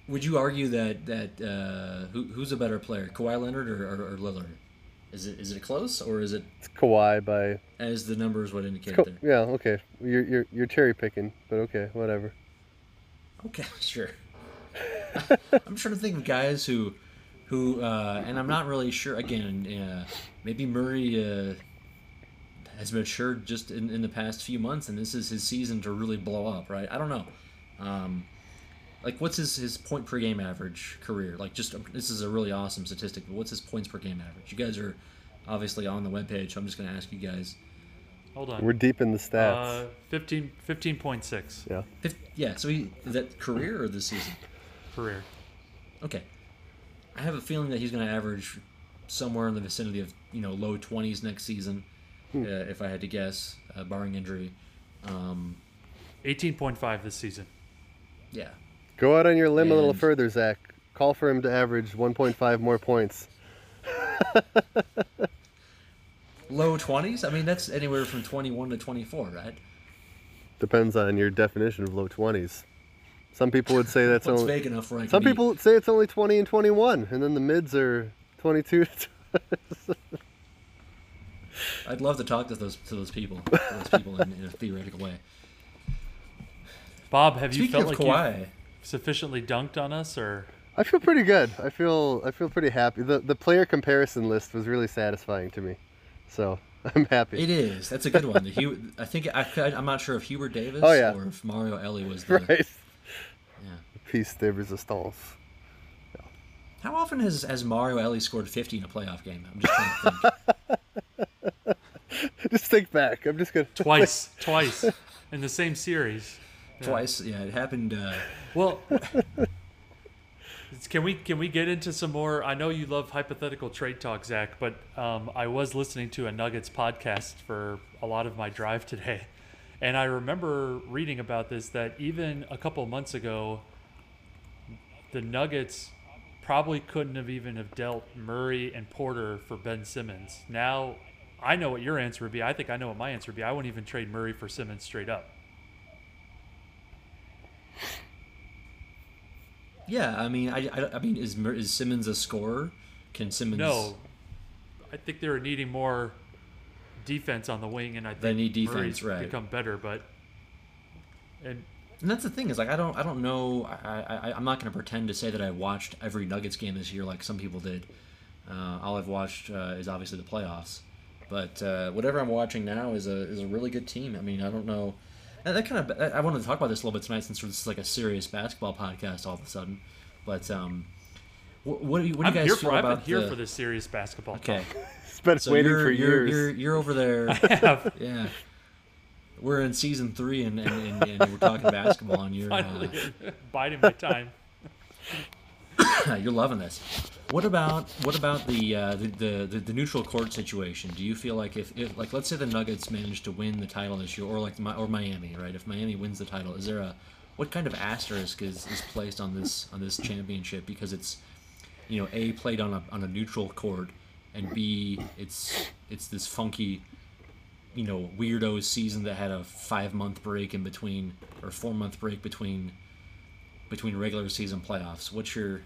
Would you argue that that uh, who, who's a better player, Kawhi Leonard or, or, or Lillard? Is it is it close or is it It's Kawhi by. as the numbers would indicate Ka- there? yeah, okay. You're, you're, you're cherry picking, but okay, whatever. Okay, sure. I'm trying to think of guys who, who, uh, and I'm not really sure. Again, uh, maybe Murray uh, has matured just in, in the past few months, and this is his season to really blow up, right? I don't know. Um, like, what's his, his point per game average career? Like, just this is a really awesome statistic, but what's his points per game average? You guys are obviously on the webpage, so I'm just going to ask you guys. Hold on. We're deep in the stats. Uh, 15, 15.6 yeah. Fif- yeah, so he, is that career or this season? career. Okay. I have a feeling that he's going to average somewhere in the vicinity of you know low twenties next season, uh, if I had to guess, uh, barring injury. Um, 18.5 this season. yeah, Go out on your limb a little further, Zach. Call for him to average 1.5 more points. low twenties. I mean, that's anywhere from twenty-one to twenty-four, right? Depends on your definition of low 20s. Some people would say that's only. vague enough where I can Some be- people say it's only 20 and 21, and then the mids are 22. I'd love to talk to those to those people, to those people in, in a theoretical way. Bob, have you felt like Kawhi, you sufficiently dunked on us, or I feel pretty good. I feel I feel pretty happy. The the player comparison list was really satisfying to me. So I'm happy. It is. That's a good one. The Hugh, I think I, I'm not sure if Hubert Davis Oh, yeah. or if Mario Elie was the. Right. Yeah. Piece de resistance. How often has has Mario Elie scored 50 in a playoff game? I'm just trying to think. Just think back. I'm just gonna. Twice, twice in the same series. Yeah. Twice. Yeah, it happened. Uh, Well, can we can we get into some more? I know you love hypothetical trade talk, Zach, but um, I was listening to a Nuggets podcast for a lot of my drive today, and I remember reading about this that even a couple months ago, the Nuggets probably couldn't have even have dealt Murray and Porter for Ben Simmons. Now, I know what your answer would be. I think I know what my answer would be. I wouldn't even trade Murray for Simmons straight up. yeah, I mean, I, I, I mean, is is Simmons a scorer? Can Simmons? No, I think they're needing more defense on the wing, and I think They need defense, Murray's right. become better. But and And that's the thing is like I don't I don't know I, I I'm not going to pretend to say that I watched every Nuggets game this year like some people did. Uh, all I've watched uh, is obviously the playoffs, but uh, whatever I'm watching now is a is a really good team. I mean I don't know. and That kind of I I wanted to talk about this a little bit tonight since this is like a serious basketball podcast all of a sudden. But um, what, what do you what do you guys here feel for. I've been about here the, for this serious basketball. Okay, It's been so waiting you're, for you're, years. You're you're over there. talk. Yeah. We're in season three and, and, and, and we're talking basketball and you're uh, biding my time. you're loving this. What about what about the, uh, the, the the neutral court situation? Do you feel like if, if like let's say the Nuggets manage to win the title this year, or like or Miami, right? If Miami wins the title, is there a what kind of asterisk is, is placed on this on this championship because it's you know a played on a on a neutral court and b it's it's this funky you know weirdo season that had a five month break in between or four month break between between regular season playoffs. What's your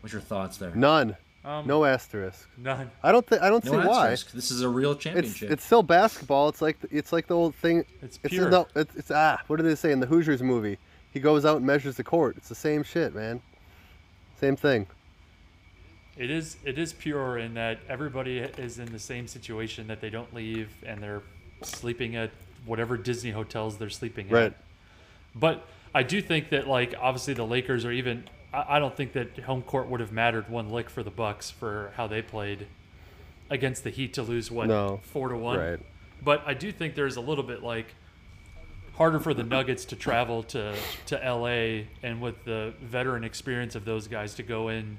what's your thoughts there? None. Um, No asterisk. none. I don't think. I don't No see why. This is a real It's championship. it's still basketball. It's like it's like the old thing. It's It's pure. no. It's, it's ah. What do they say in the Hoosiers movie? He goes out and measures the court. It's the same shit, man. Same thing. It is it is pure in that everybody is in the same situation that they don't leave and they're sleeping at whatever Disney hotels they're sleeping at. Right. at. But I do think that like obviously the Lakers are even I, I don't think that home court would have mattered one lick for the Bucks for how they played against the Heat to lose what No. four to one. Right. But I do think there's a little bit like harder for the Nuggets to travel to to LA and with the veteran experience of those guys to go in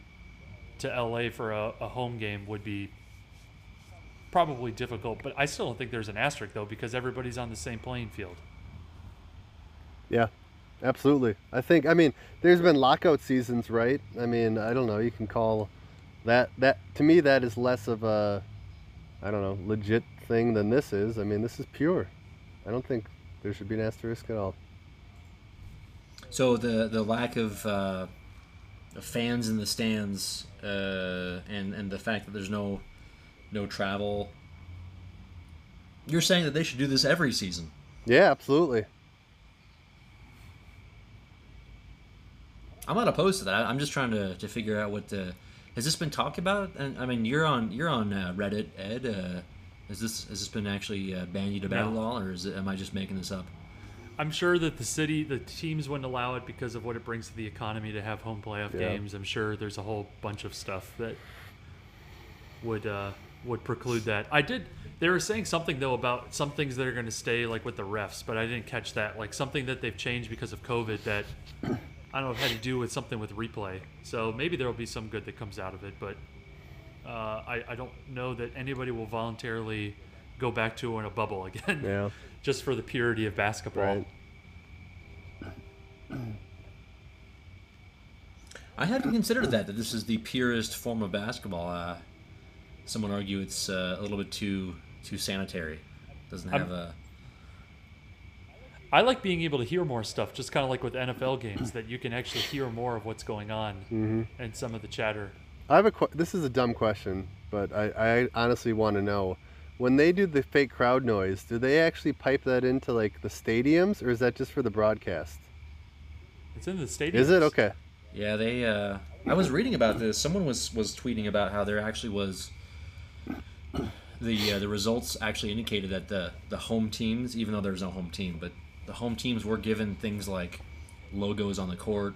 to LA for a, a home game would be probably difficult. But I still don't think there's an asterisk though because everybody's on the same playing field. Yeah, absolutely. I think. I mean, there's been lockout seasons, right? I mean, I don't know. You can call that that to me that is less of a, I don't know, legit thing than this is. I mean, this is pure. I don't think there should be an asterisk at all. so the the lack of uh, fans in the stands uh, and and the fact that there's no no travel. You're saying that they should do this every season. Yeah, absolutely. I'm not opposed to that. I'm just trying to, to figure out what the has this been talked about? And I mean, you're on you're on uh, Reddit, Ed. Uh, has this has this been actually uh, bandied about No. at all, or is it, am I just making this up? I'm sure that the city, the teams wouldn't allow it because of what it brings to the economy to have home playoff Yeah. games. I'm sure there's a whole bunch of stuff that would uh, would preclude that. I did. They were saying something though about some things that are going to stay like with the refs, but I didn't catch that. Like something that they've changed because of COVID that I don't know had to do with something with replay. So maybe there will be some good that comes out of it, but uh, I, I don't know that anybody will voluntarily go back to in a bubble again. Yeah. Just for the purity of basketball. Right. I hadn't considered that that this is the purest form of basketball. Uh, someone argue it's uh, a little bit too too sanitary. Doesn't have a I like being able to hear more stuff, just kind of like with NFL games, that you can actually hear more of what's going on Mm-hmm. and some of the chatter. I have a. que- This is a dumb question, but I, I honestly want to know. When they do the fake crowd noise, do they actually pipe that into like the stadiums, or is that just for the broadcast? It's in the stadium. Is it okay? yeah. They uh, I was reading about this. Someone was was tweeting about how there actually was the uh, the results actually indicated that the the home teams, even though there's no home team, but the home teams were given things like logos on the court,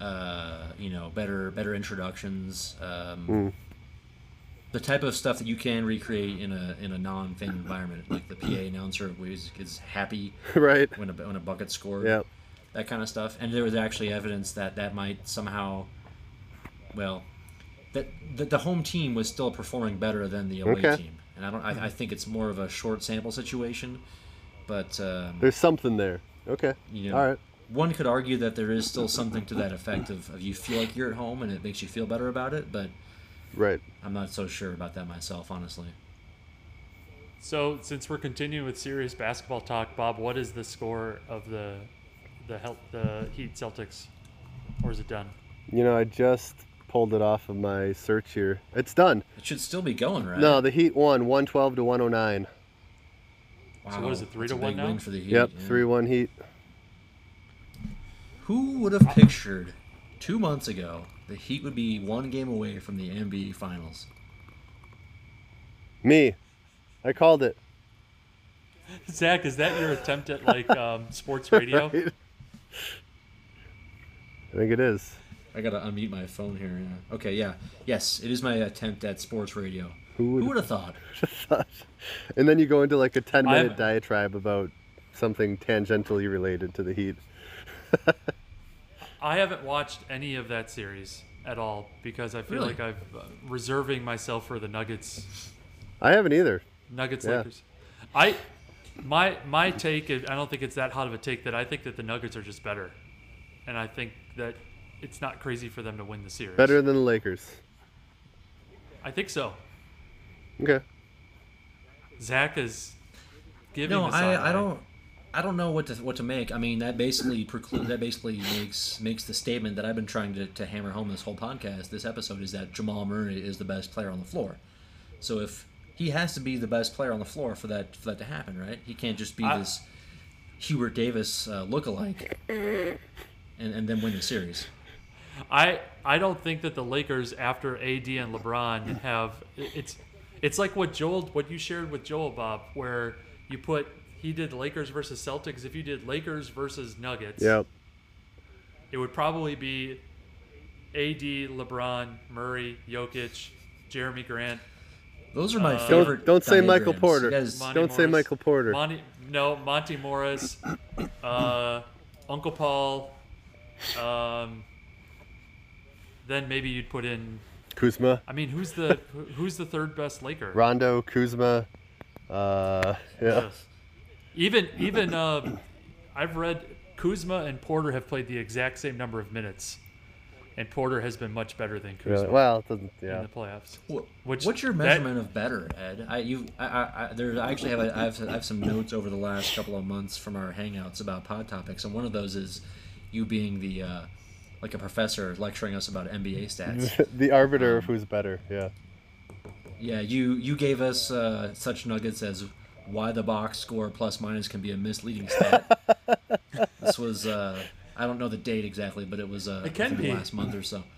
uh, you know, better better introductions, um, the type of stuff that you can recreate in a in a non-fan environment, like the PA announcer is, is happy right. when a when a bucket scored, Yeah. that kind of stuff. And there was actually evidence that that might somehow, well, that that the home team was still performing better than the away Okay. team. And I don't. I, I think it's more of a short sample situation, but um, There's something there. Okay. you know, All right. one could argue that there is still something to that effect of, of you feel like you're at home and it makes you feel better about it. But Right. I'm not so sure about that myself, honestly. So, since we're continuing with serious basketball talk, Bob, what is the score of the the Hel- the Heat Celtics, or is it done? You know, I just pulled it off of my search here. It's done. It should still be going, right? No, the Heat won 112 to 109. Wow, So what is it, three that's to a one big now? win for the Heat. Yep, yeah. 3 1 Heat. Who would have pictured two months ago the Heat would be one game away from the NBA Finals? Me. I called it. Zach, is that your attempt at like um, sports radio? Right? I think it is. I gotta unmute my phone here. Okay, yeah, yes, it is my attempt at sports radio. Who would have thought? And then you go into like a 10 minute I'm- diatribe about something tangentially related to the Heat. I haven't watched any of that series at all because I feel Really? like I'm uh, reserving myself for the Nuggets I haven't either. Nuggets Yeah. Lakers. I my my take is I don't think it's that hot of a take that I think that the Nuggets are just better. And I think that it's not crazy for them to win the series. Better than the Lakers. I think so. Okay. Zach is giving No, the I, I don't. I don't know what to what to make. I mean, that basically preclude that basically makes makes the statement that I've been trying to, to hammer home this whole podcast, this episode, is that Jamal Murray is the best player on the floor. So if he has to be the best player on the floor for that for that to happen, right? He can't just be I- this Hubert Davis uh, lookalike and and then win the series. I I don't think that the Lakers after AD and LeBron have it's it's like what Joel what you shared with Joel Bob where you put he did Lakers versus Celtics if you did Lakers versus Nuggets Yep. it would probably be AD LeBron Murray Jokic Jerami Grant Those are my Uh, favorite. Don't say Michael diagrams. Porter. Guys- Don't say Michael Porter. Monty no Monte Morris uh, Uncle Paul um, then maybe you'd put in Kuzma, I mean, who's the who's the third best Laker? Rondo, Kuzma. Uh, yeah. Ugh. Even even uh, I've read Kuzma and Porter have played the exact same number of minutes, and Porter has been much better than Kuzma Really? Well, it doesn't. in the playoffs. Wh- Which- What's your that- measurement of better, Ed? I you I, I, I there I actually have a, I have I have some notes over the last couple of months from our hangouts about pod topics, and one of those is you being the uh, like a professor lecturing us about NBA stats. the arbiter Um, of who's better. Yeah. yeah, you you gave us uh, such nuggets as why the box score plus minus can be a misleading stat. this was uh, I don't know the date exactly, but it was uh, It can be. last month or so.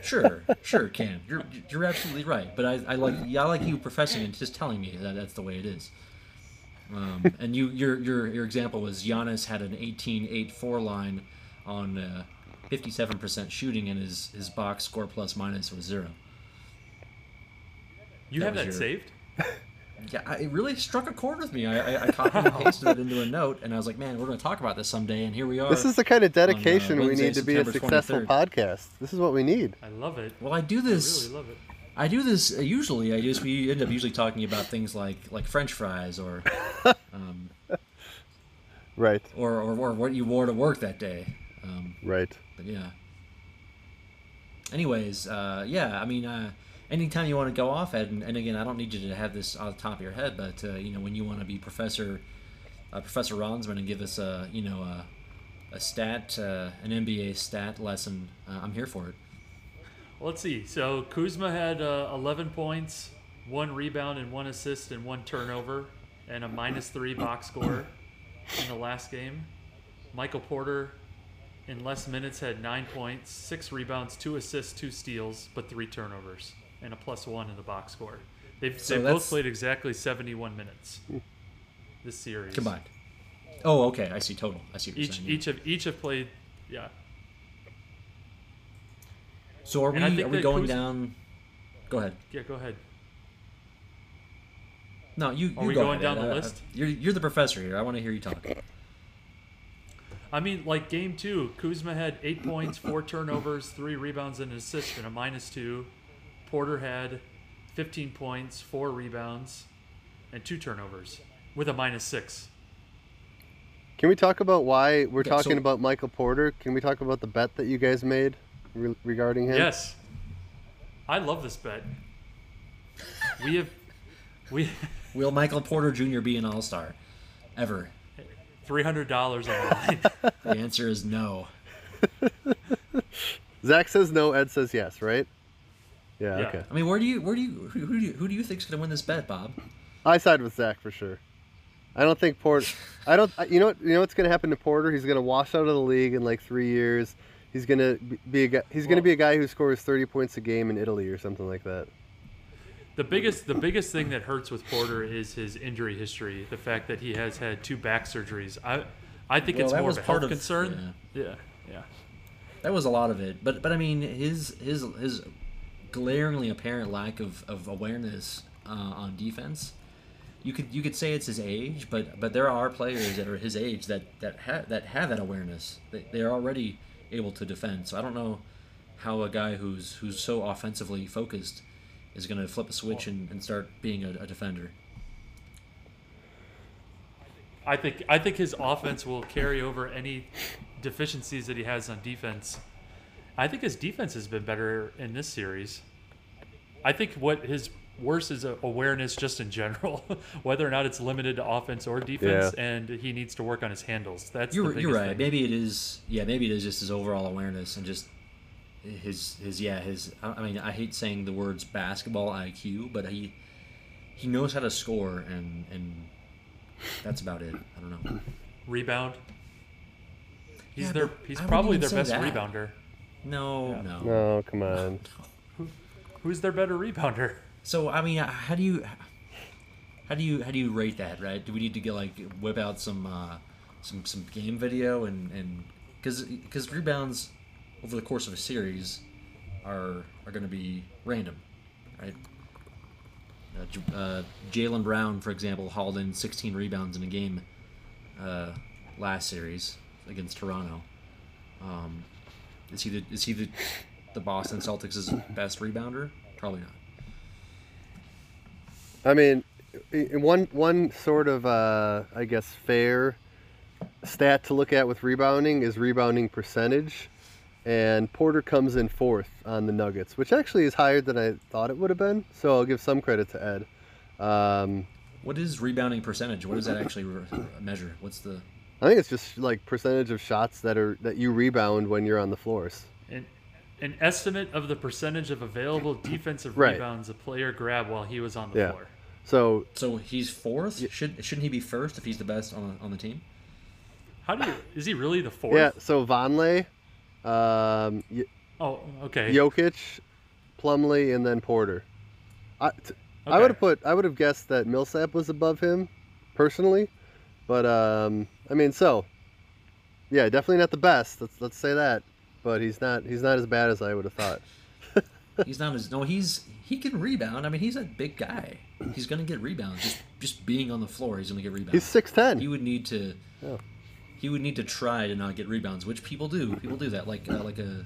Sure, sure, it can. You're you're absolutely right. But I, I like yeah, I like you professing and just telling me that that's the way it is. Um, and you your your your example was Giannis had an 18-8-4 line on uh, 57% shooting, and his his box score plus minus was zero. You That have that your- saved? Yeah, I, it really struck a chord with me. I, I, I copied and pasted it into a note, and I was like, "Man, we're going to talk about this someday." And here we are. This is the kind of dedication we need to be a successful 23rd. podcast. This is what we need. I love it. well, I do I this. really love it. I do this uh, usually. I just we end up usually talking about things like like French fries or um, Right. or, or or what you wore to work that day. Um, Right. but yeah. Anyways, uh, yeah. I mean, uh, anytime you want to go off, Ed, and, and again, I don't need you to have this on the top of your head, but uh, you know, when you want to be Professor uh, Professor Ronsman and give us a you know a, a stat uh, an NBA stat lesson, uh, I'm here for it. Well, let's see. So Kuzma had uh, 11 points, one rebound, and one assist, and one turnover, and a minus three box score in the last game. Michael Porter, in less minutes, had nine points, six rebounds, two assists, two steals, but three turnovers, and a plus one in the box score. They've, So they've both played exactly 71 minutes this series. combined. Oh, okay. I see total. I see what you're Each saying. yeah. each have each have played. Yeah. So are we and are we going Kuz- down? Go ahead. Yeah. Go ahead. No, you. Are you we go going ahead. down the I- I- list? Uh, you're you're the professor here. I want to hear you talk. I mean, like game two, Kuzma had eight points, four turnovers, three rebounds, and an assist, and a minus two. Porter had 15 points, four rebounds, and two turnovers, with a minus six. Can we talk about why we're Okay, talking so- about Michael Porter? Can we talk about the bet that you guys made re- regarding him? Yes, I love this bet. We have we Will Michael Porter Jr. be an All Star? Ever? Three hundred dollars on the line. The answer is no. Zach says no. Ed says yes. Right? Yeah. Yeah. Okay. I mean, where do you where do you who, who do you who do you think's gonna win this bet, Bob? I side with Zach for sure. I don't think Porter. I don't. You know. what- You know what's going to happen to Porter? He's going to wash out of the league in like three years. He's going to be a guy. He's going to Well- be a guy who scores 30 points a game in Italy or something like that. The biggest the biggest thing that hurts with Porter is his injury history. The fact that he has had two back surgeries. I I think Well, it's more of a part health of- concern. Yeah. yeah, That was a lot of it, but but I mean his his his glaringly apparent lack of, of awareness uh, on defense. You could you could say it's his age, but but there are players that are his age that that have that have that awareness. They, they're already able to defend. So I don't know how a guy who's who's so offensively focused is going to flip a switch and, and start being a, a defender. I think I think his offense will carry over any deficiencies that he has on defense. I think his defense has been better in this series. I think what his worst is awareness just in general, whether or not it's limited to offense or defense, and he needs to work on his handles. That's the You're, biggest you're right. thing. Maybe it is. Yeah, maybe it is just his overall awareness and just his his yeah his. I I mean, I hate saying the words basketball IQ, but he he knows how to score and and that's about it. I don't know. Rebound. He's Yeah, their he's probably their best that. rebounder. No, Yeah. no. No, come on. Who's their better rebounder? So I mean, how do you how do you how do you rate that? Right? Do we need to get like whip out some uh, some some game video and and because because rebounds over the course of a series are are going to be random, right? Uh, uh, Jaylen Brown, for example, hauled in 16 rebounds in a game uh, last series against Toronto. Um, is he the is he the the Boston Celtics' best rebounder? Probably not. I mean, one one sort of uh, I guess fair stat to look at with rebounding is rebounding percentage, and Porter comes in fourth on the Nuggets, which actually is higher than I thought it would have been. So I'll give some credit to Ed. Um, What is rebounding percentage? What does that actually measure? What's the I think it's just like percentage of shots that are that you rebound when you're on the floors. An, an estimate of the percentage of available defensive Right. rebounds a player grabbed while he was on the Yeah. floor. So so he's fourth? Should shouldn't he be first if he's the best on on the team? How do you? Is he really the fourth? yeah, so Vonleh, um, y- Oh, okay. Jokic, Plumlee, and then Porter. I, t- I Okay. would have put I would have guessed that Millsap was above him, personally, but um, I mean, so yeah, definitely not the best. Let's let's say that, but he's not he's not as bad as I would have thought. He's not as no. He's he can rebound. I mean, he's a big guy. He's gonna get rebounds. Just just being on the floor, he's gonna get rebounds. He's six ten. He would need to. Yeah. He would need to try to not get rebounds, which people do. People do that, like uh, like a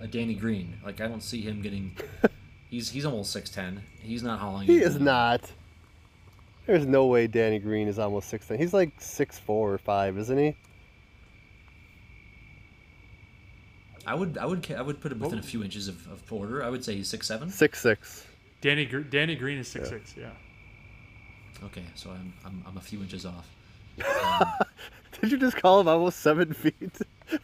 a Danny Green. Like I don't see him getting. He's he's almost six ten. He's not hauling. He is not. There's no way Danny Green is almost six ten. He's like six four or five, isn't he? I would I would I would put him within a few inches of, of Porter. I would say he's six seven. Six six. Danny Danny Green is six six. Yeah. Okay, so I'm, I'm I'm a few inches off. Did you just call him almost seven feet?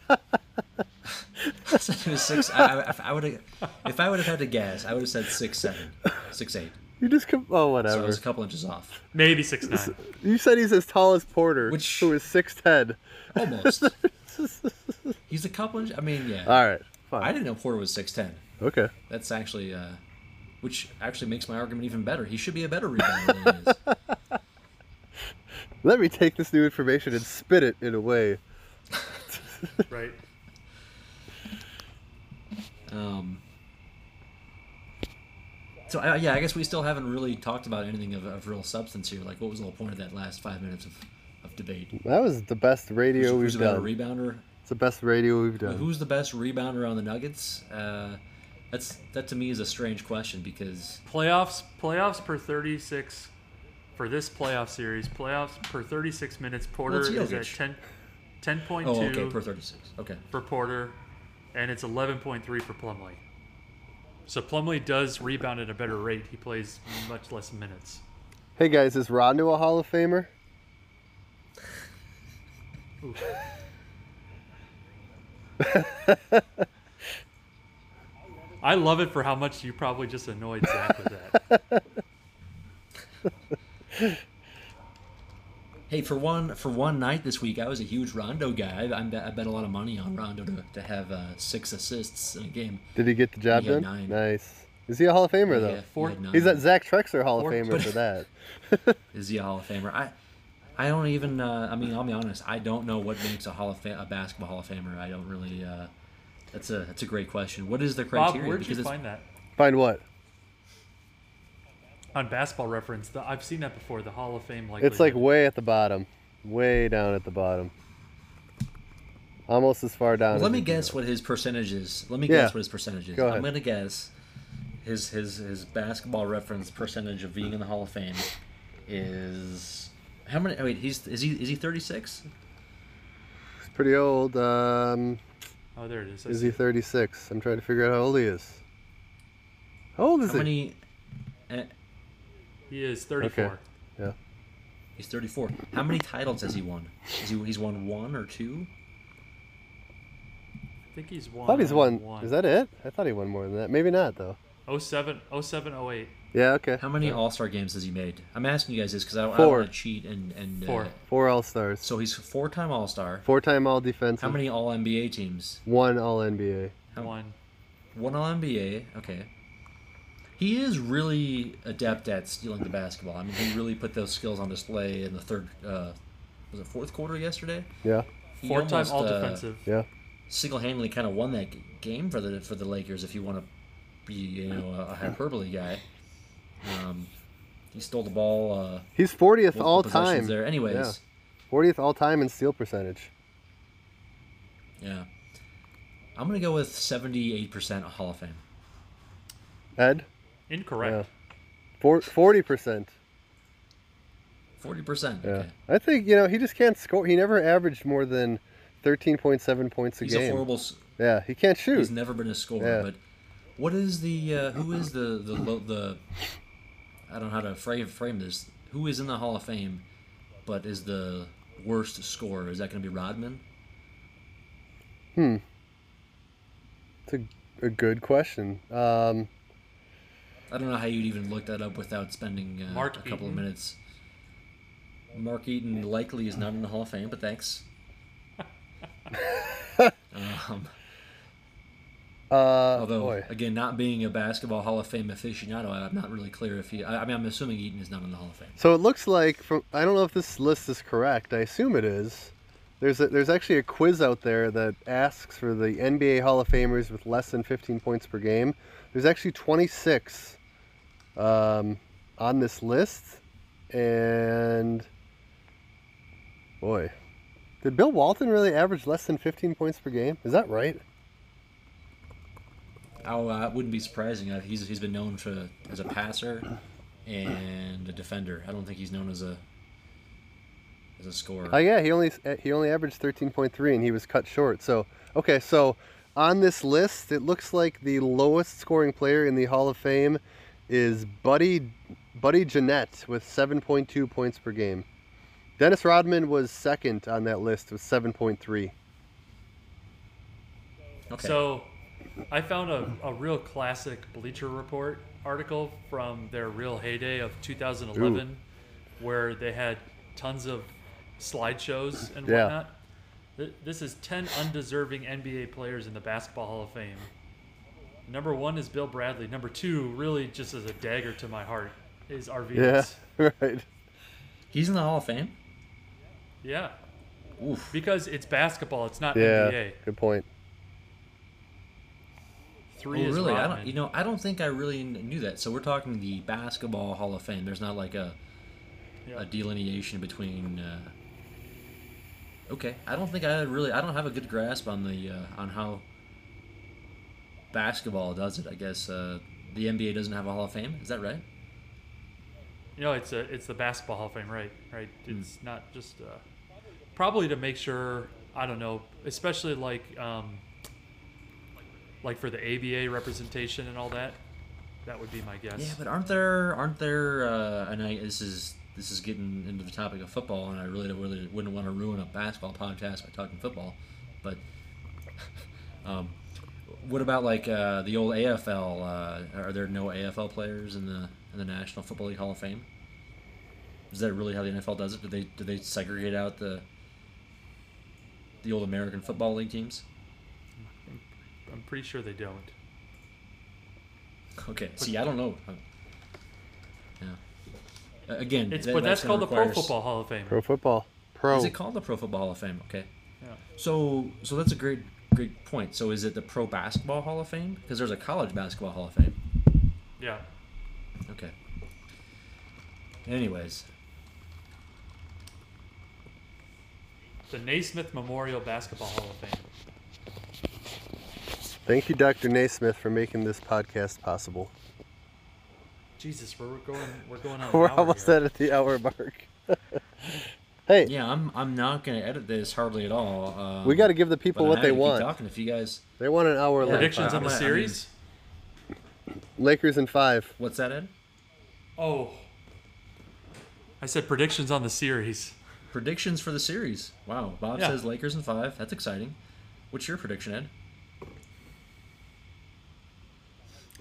I said he was six. I, I, I would have if I would have had to guess, I would have said six seven, six eight. You just come. Oh, whatever. So I was a couple inches off. Maybe six nine. You said he's as tall as Porter, Which- who is six ten. Almost. He's a couple inches. I mean, yeah. All right, fine. I didn't know Porter was six ten. Okay. That's actually, uh, which actually makes my argument even better. He should be a better rebounder than he is. Let me take this new information and spit it in a way. Right. Um, so I, yeah, I guess we still haven't really talked about anything of, of real substance here. Like, what was the whole point of that last five minutes of, of debate? That was the best radio Who's, who's we've a better done. rebounder? It's the best radio we've done. Who's the best rebounder on the Nuggets? Uh, that's that to me is a strange question because Playoffs playoffs per 36 for this playoff series. Playoffs per 36 minutes. Porter it's is at Jokic. 10 10.2 oh okay per thirty six okay for Porter, and it's 11.3 for Plumlee. So Plumlee does rebound at a better rate. He plays much less minutes. Hey guys, is Rondo a Hall of Famer? I love it for how much you probably just annoyed Zach with that. Hey, for one for one night this week, I was a huge Rondo guy. I, I bet, I bet a lot of money on Rondo to, to have uh, six assists in a game. Did he get the job done? nine. Nice. Is he a Hall of Famer though? Yeah, Four- he. He's that Zach Trexler Hall of Famer but- for that. Is he a Hall of Famer? I I don't even. Uh, I mean, I'll be honest. I don't know what makes a Hall of Fa- a basketball Hall of Famer. I don't really. Uh, that's a that's a great question. What is the Bob, criteria? where'd you find that? Find what? On basketball reference, the, I've seen that before. The Hall of Fame, like It's like way at the bottom, way down at the bottom, almost as far down. Well, as let me guess what his percentage is. Let me Yeah. guess what his percentage is. Go I'm gonna guess his his his basketball reference percentage of being in the Hall of Fame is how many? Oh, wait, he's is he is he 36? He's pretty old. Um, Oh, there it is. I is he 36? I'm trying to figure out how old he is. How old is How he? many? He is 34. Okay. Yeah. he's 34. How many titles has he won? Is he he's won one or two? I think he's I won. thought he's won. One. Is that it? I thought he won more than that. Maybe not though. 07, 07, 08. Yeah. Okay. How many All Star games has he made? I'm asking you guys this because I, I Four. want to cheat and and Four. Uh, Four All Stars. so he's four time All Star. Four-time All Defensive. How many All NBA teams? One All NBA. One. One All NBA. Okay. He is really adept at stealing the basketball. I mean, he really put those skills on display in the third. Uh, was it fourth quarter yesterday? Yeah. Four time almost, all uh, defensive. Yeah. single-handedly kind of won that game for the for the Lakers. If you want to be you know a, a hyperbole guy, um, he stole the ball. Uh, He's 40th all time. There, anyways. Yeah. 40th all time in steal percentage. Yeah. I'm gonna go with 78% Hall of Fame. Ed. Incorrect. Four, 40%. 40%. Yeah. Okay. I think, you know, he just can't score. He never averaged more than 13.7 points a game. He's a horrible. yeah, he can't shoot. He's never been a scorer. Yeah. But what is the uh, who is the the lo- the I don't know how to frame frame this. Who is in the Hall of Fame, but is the worst scorer? Is that going to be Rodman? Hmm. It's a, a good question. Um, I don't know how you'd even look that up without spending uh, Mark a couple of minutes. Mark Eaton likely is not in the Hall of Fame, but thanks. um, uh, although, boy. again, not being a basketball Hall of Fame aficionado, I'm not really clear if he. I, I mean, I'm assuming Eaton is not in the Hall of Fame. So it looks like from I don't know if this list is correct. I assume it is. There's a, there's actually a quiz out there that asks for the NBA Hall of Famers with less than 15 points per game. There's actually 26 um, on this list, and boy, did Bill Walton really average less than 15 points per game? Is that right? Oh, uh, it wouldn't be surprising. Uh, he's he's been known for as a passer and a defender. I don't think he's known as a as a scorer. Oh yeah, he only he only averaged 13.3 and he was cut short. So okay, so on this list, it looks like the lowest scoring player in the Hall of Fame is Buddy Buddy Jeannette with 7.2 points per game. Dennis Rodman was second on that list with 7.3. okay. So, I found a, a real classic Bleacher Report article from their real heyday of 2011, where they had tons of slideshows and Yeah. whatnot. Th- This is 10 undeserving NBA players in the Basketball Hall of Fame. Number one is Bill Bradley. Number two, really just as a dagger to my heart, is Yeah, right. He's in the Hall of Fame. Yeah. Oof. Because it's basketball, it's not Yeah, NBA. good point. Three Oh, is really? I don't. You know, I don't think I really knew that. So we're talking the Basketball Hall of Fame. There's not like a Yeah. a delineation between. Uh, okay, I don't think I really. I don't have a good grasp on the uh, on how basketball does it. I guess uh, the NBA doesn't have a Hall of Fame. Is that right? You know, it's a it's the basketball Hall of Fame, right? Right. Hmm. It's not just uh, probably to make sure. I don't know, especially like um, like for the ABA representation and all that. That would be my guess. Yeah, but aren't there aren't there? Uh, and I this is this is getting into the topic of football, and I really really wouldn't want to ruin a basketball podcast by talking football, but um, what about like uh, the old AFL? Uh, are there no AFL players in the in the National Football League Hall of Fame? Is that really how the NFL does it? Do they do they segregate out the the old American Football League teams? I'm pretty sure they don't. Okay, see, I don't know. Yeah. Again, It's that- but that's gonna called the Pro Football Hall of Fame. Pro football. Pro. Is it called the Pro Football Hall of Fame? Okay. Yeah. So so that's a great great point. So is it the Pro Basketball Hall of Fame? Because there's a College Basketball Hall of Fame. Yeah. Okay. Anyways, The Naismith Memorial Basketball Hall of Fame. Thank you, Dr. Naismith, for making this podcast possible. Jesus, we're going we're going on. We're almost here. at the hour mark. hey, yeah, I'm I'm not gonna edit this hardly at all. Um, we got to give the people but what I'm they happy keep want. Talking if you guys, They want an hour Yeah. predictions on the gonna- I mean- series. Lakers in five. what's that, Ed? Oh. I said predictions on the series. Predictions for the series. Wow, Bob Yeah. says Lakers in five. That's exciting. What's your prediction, Ed?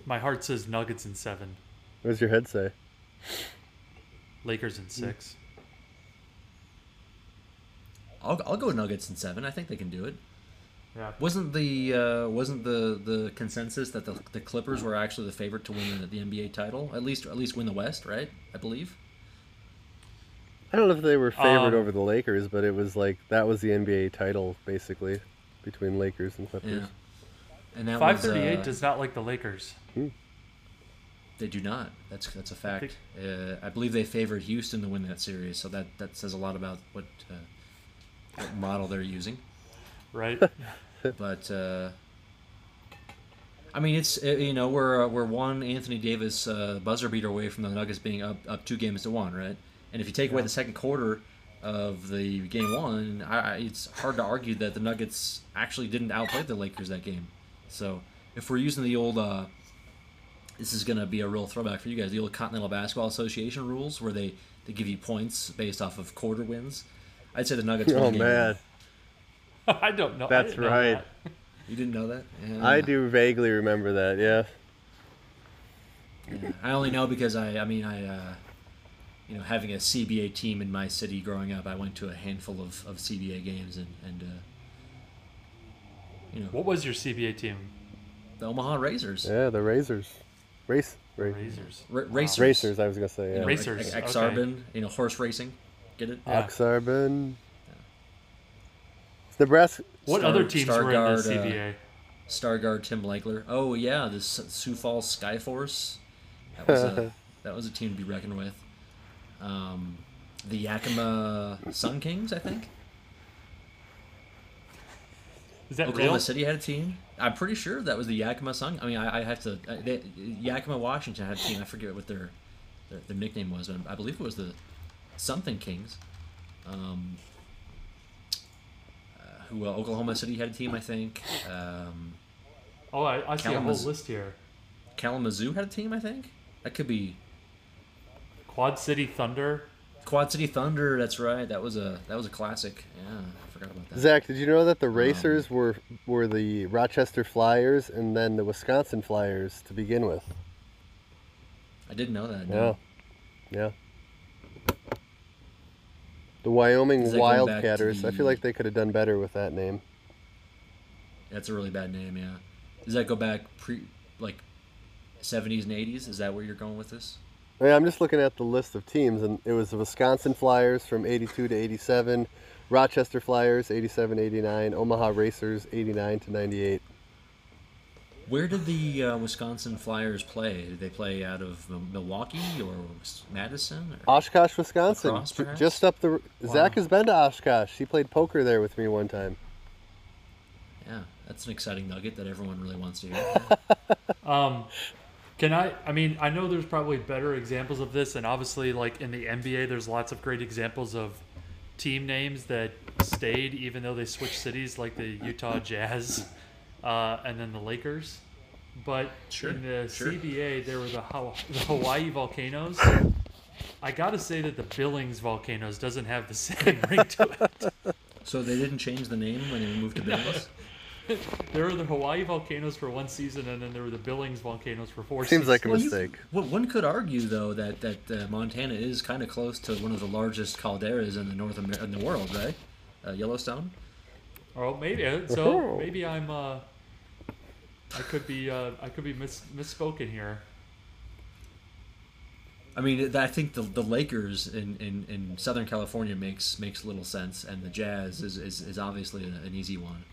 My heart says Nuggets in seven, What does your head say? Lakers in six. I'll, I'll go Nuggets in seven. I think they can do it. Yeah. Wasn't the uh, wasn't the, the consensus that the, the Clippers were actually the favorite to win the, the NBA title? At least at least win the West, right? I believe. I don't know if they were favored Um, over the Lakers, but it was like that was the NBA title basically between Lakers and Clippers. Yeah. And that Five was, uh, does not like the Lakers. They do not. That's that's a fact. think- uh, I believe they favored Houston to win that series, so that, that says a lot about what, uh, what model they're using. Right? But uh, I mean, it's uh, you know we're uh, we're one Anthony Davis uh, buzzer beater away from the Nuggets being up up two games to one, right? And if you take away the second quarter of the game one, I, I, it's hard to argue that the Nuggets actually didn't outplay the Lakers that game. So if we're using the old, uh, this is gonna be a real throwback for you guys, the old Continental Basketball Association rules where they they give you points based off of quarter wins. I'd say the Nuggets. won Oh man, I don't know. That's didn't know right. that. You didn't know that? Yeah. I do vaguely remember that. Yeah. Yeah, I only know because I, I mean, I, uh, you know, having a CBA team in my city growing up, I went to a handful of, of CBA games and, and uh, you know, What was your CBA team? the Omaha Razors. Yeah, the Razors. Race. Ra- Razors. Ra- racers. Racers, I was gonna say. You Yeah. know, Racers, Ex- okay. Ak-Sar-Ben, you know, horse racing. Get it? Yeah. Ak-Sar-Ben. Nebraska. What Star- other teams were in the Stargard, uh, CBA? Stargard Tim Legler. Oh yeah, the Sioux Falls Skyforce. That was a that was a team to be reckoned with. Um, the Yakima Sun Kings, I think. Is that Oklahoma real? City had a team. I'm pretty sure that was the Yakima Sun. I mean, I, I have to. I, they, Yakima Washington had a team. I forget what their, their their nickname was, but I believe it was the something Kings. Um, uh, who uh, Oklahoma City had a team, I think. Um, Oh, I, I see a whole list here. Kalamazoo had a team, I think. That could be Quad City Thunder. Quad City Thunder. That's right. That was a that was a classic. Yeah, I forgot about that. Zach, did you know Um, that the Racers were were the Rochester Flyers and then the Wisconsin Flyers to begin with? I didn't know that. Yeah. No. Yeah. The Wyoming Is that going back to Wildcatters. I feel like they could have done better with that name. That's a really bad name. Yeah. Does that go back pre like 70s and 80s? Is that where you're going with this? Yeah, I'm just looking at the list of teams, and it was the Wisconsin Flyers from 82 to 87, Rochester Flyers 87 89, Omaha Racers 89 to 98. Where did the uh, Wisconsin Flyers play? Did they play out of Milwaukee or Madison? Or? Oshkosh, Wisconsin. La Crosse, J- just up the. Zach has been to Oshkosh. He played poker there with me one time. Yeah, that's an exciting nugget that everyone really wants to hear. Um, can I? I mean, I know there's probably better examples of this, and obviously, like in the NBA, there's lots of great examples of team names that stayed even though they switched cities, like the Utah Jazz, uh, and then the Lakers. But Sure, in the sure. CBA, there were the, Haw- the Hawaii volcanoes. I gotta say that the Billings volcanoes doesn't have the same ring to it. so they didn't change the name when they moved to Billings? There were the Hawaii volcanoes for one season, and then there were the Billings volcanoes for four Seems seasons. like a Well, you- mistake. well, one could argue though that that uh, Montana is kind of close to one of the largest calderas in the North Amer- in the world, right? Uh, Yellowstone. Oh, maybe uh, so. Maybe I'm. Uh, I could be. Uh, I could be mis- misspoken here. I mean, I think the, the Lakers in, in, in Southern California makes makes little sense, and the Jazz is, is, is obviously an, an easy one.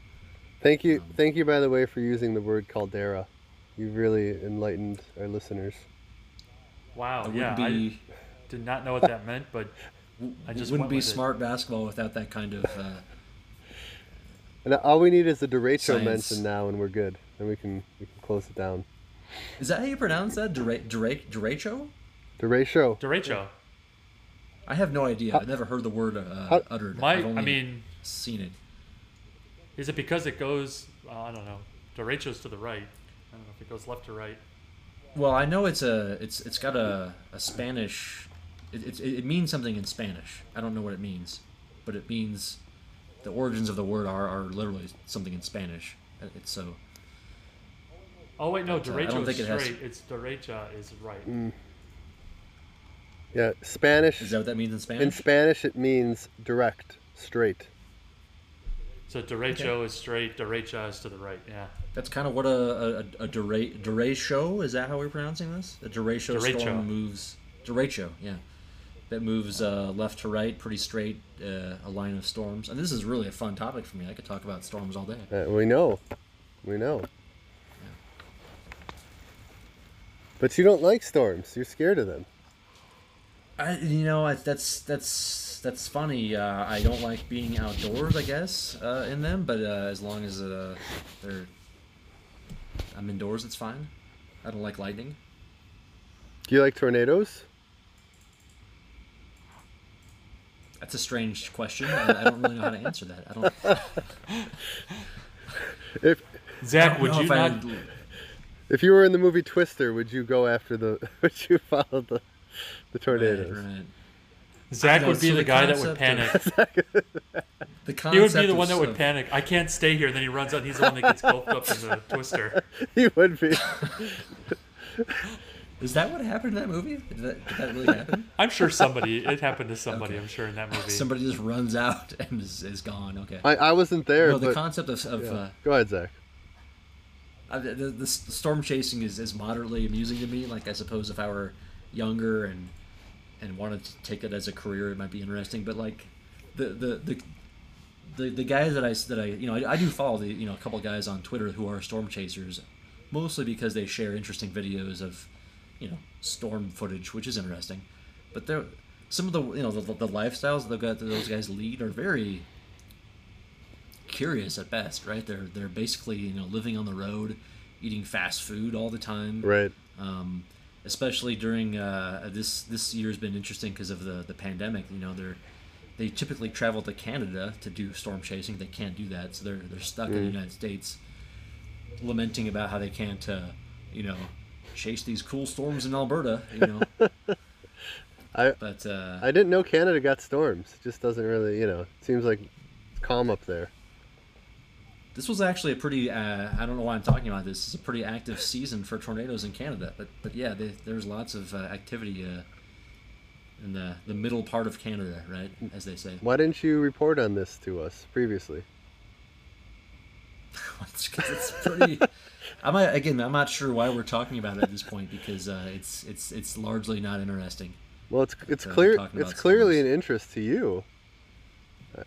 Thank you, thank you, by the way, for using the word caldera. You've really enlightened our listeners. Wow. It yeah. be I did not know what that meant, but I just wouldn't went be with it. smart basketball without that kind of. Uh, And all we need is a derecho Science. mention now, and we're good. And we can we can close it down. is that how you pronounce that? Dere- dere- derecho? Derecho. derecho. I have no idea. I've never heard the word uh, How- uttered. My, I've I only mean, seen it. is it because it goes? Uh, I don't know. Derecho's to the right. I don't know if it goes left or right. Well, I know it's a it's it's got a, a Spanish. It, it, it means something in Spanish. I don't know what it means, but it means the origins of the word are, are literally something in Spanish. Uh, It's so. Oh wait, no. But, uh, Derecho is think it has- straight. It's derecha is right. Mm. Yeah, Spanish. Is that what that means in Spanish? in Spanish? Spanish, it means direct, straight. So derecho is straight. Derecha is to the right. Yeah. That's kind of what a a, a dere, derecho is. That how we're pronouncing this? A derecho, Derecho. storm moves. Derecho, yeah. That moves uh, left to right, pretty straight, uh, a line of storms. And this is really a fun topic for me. I could talk about storms all day. Uh, we know, we know. But you don't like storms. You're scared of them. I, you know, I, that's that's that's funny. Uh, I don't like being outdoors, I guess, uh, in them. But uh, as long as uh, they're, I'm indoors, it's fine. I don't like lightning. Do you like tornadoes? That's a strange question. I, I don't really know how to answer that. I don't. If Zach, I don't would you if I not? would- if you were in the movie Twister, would you go after the? Would you follow the, the tornadoes? Right, right. Zach would be so the, the guy that would concept of- panic. The He would be the one that would panic. I can't stay here. Then he runs out. He's the one that gets gulped up in the twister. He would be. Is that what happened in that movie? Did that, did that really happen? I'm sure somebody. It happened to somebody. Okay. I'm sure in that movie. Somebody just runs out and is, is gone. Okay. I, I wasn't there, no, the concept of, of yeah. uh, go ahead, Zach. Uh, the, the, the storm chasing is, is moderately amusing to me. Like I suppose if I were younger and and wanted to take it as a career, it might be interesting. But like the the the the, the guys that I that I you know I, I do follow the you know a couple guys on Twitter who are storm chasers, mostly because they share interesting videos of you know storm footage, which is interesting. But they're some of the you know the, the lifestyles that those guys lead are very curious at best, right? They're they're basically you know living on the road, eating fast food all the time. Right. Um, especially during uh, this this year's been interesting because of the the pandemic. You know, they're they typically travel to Canada to do storm chasing. They can't do that, so they're they're stuck in the United States, lamenting about how they can't, uh, you know, chase these cool storms in Alberta. You know, I but uh, I didn't know Canada got storms. It just doesn't really, you know. It seems like calm up there. This was actually a pretty. Uh, I don't know why I'm talking about this. It's a pretty active season for tornadoes in Canada. But but yeah, they, there's lots of uh, activity uh, in the the middle part of Canada, right? As they say. Why didn't you report on this to us previously? it's, it's pretty. I'm again. I'm not sure why we're talking about it at this point because uh, it's it's it's largely not interesting. Well, it's it's uh, clear it's clearly an interest to you.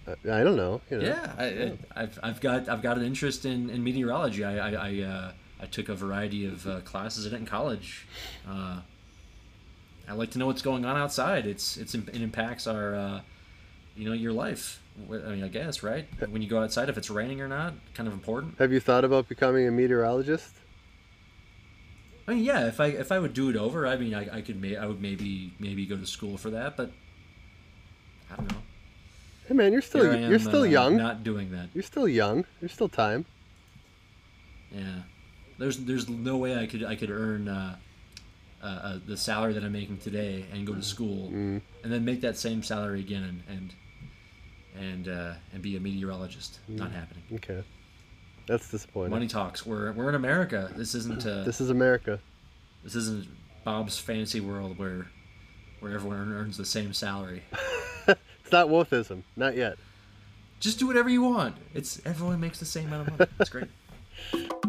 I, don't know. You know. Yeah, I, I've, I've got I've got an interest in, in meteorology. I I I, uh, I took a variety of uh, classes in it in college. Uh, I like to know what's going on outside. It's it's it impacts our uh, you know your life. I mean, I guess right when you go outside, if it's raining or not, kind of important. Have you thought about becoming a meteorologist? I mean, yeah, if I if I would do it over, I mean, I, I could may I would maybe maybe go to school for that, but I don't know. Hey man, you're still am, you're still uh, young. Not doing that. You're still young. There's still time. Yeah, there's there's no way I could I could earn uh, uh, uh, the salary that I'm making today and go to school Mm. and then make that same salary again and and uh, and be a meteorologist. Not happening. Okay. That's disappointing. Money talks. We're we're in America. This isn't uh, This is America. this isn't Bob's fantasy world where where everyone earns the same salary. It's not Wolfism. Not yet. Just do whatever you want. It's everyone makes the same amount of money. It's great.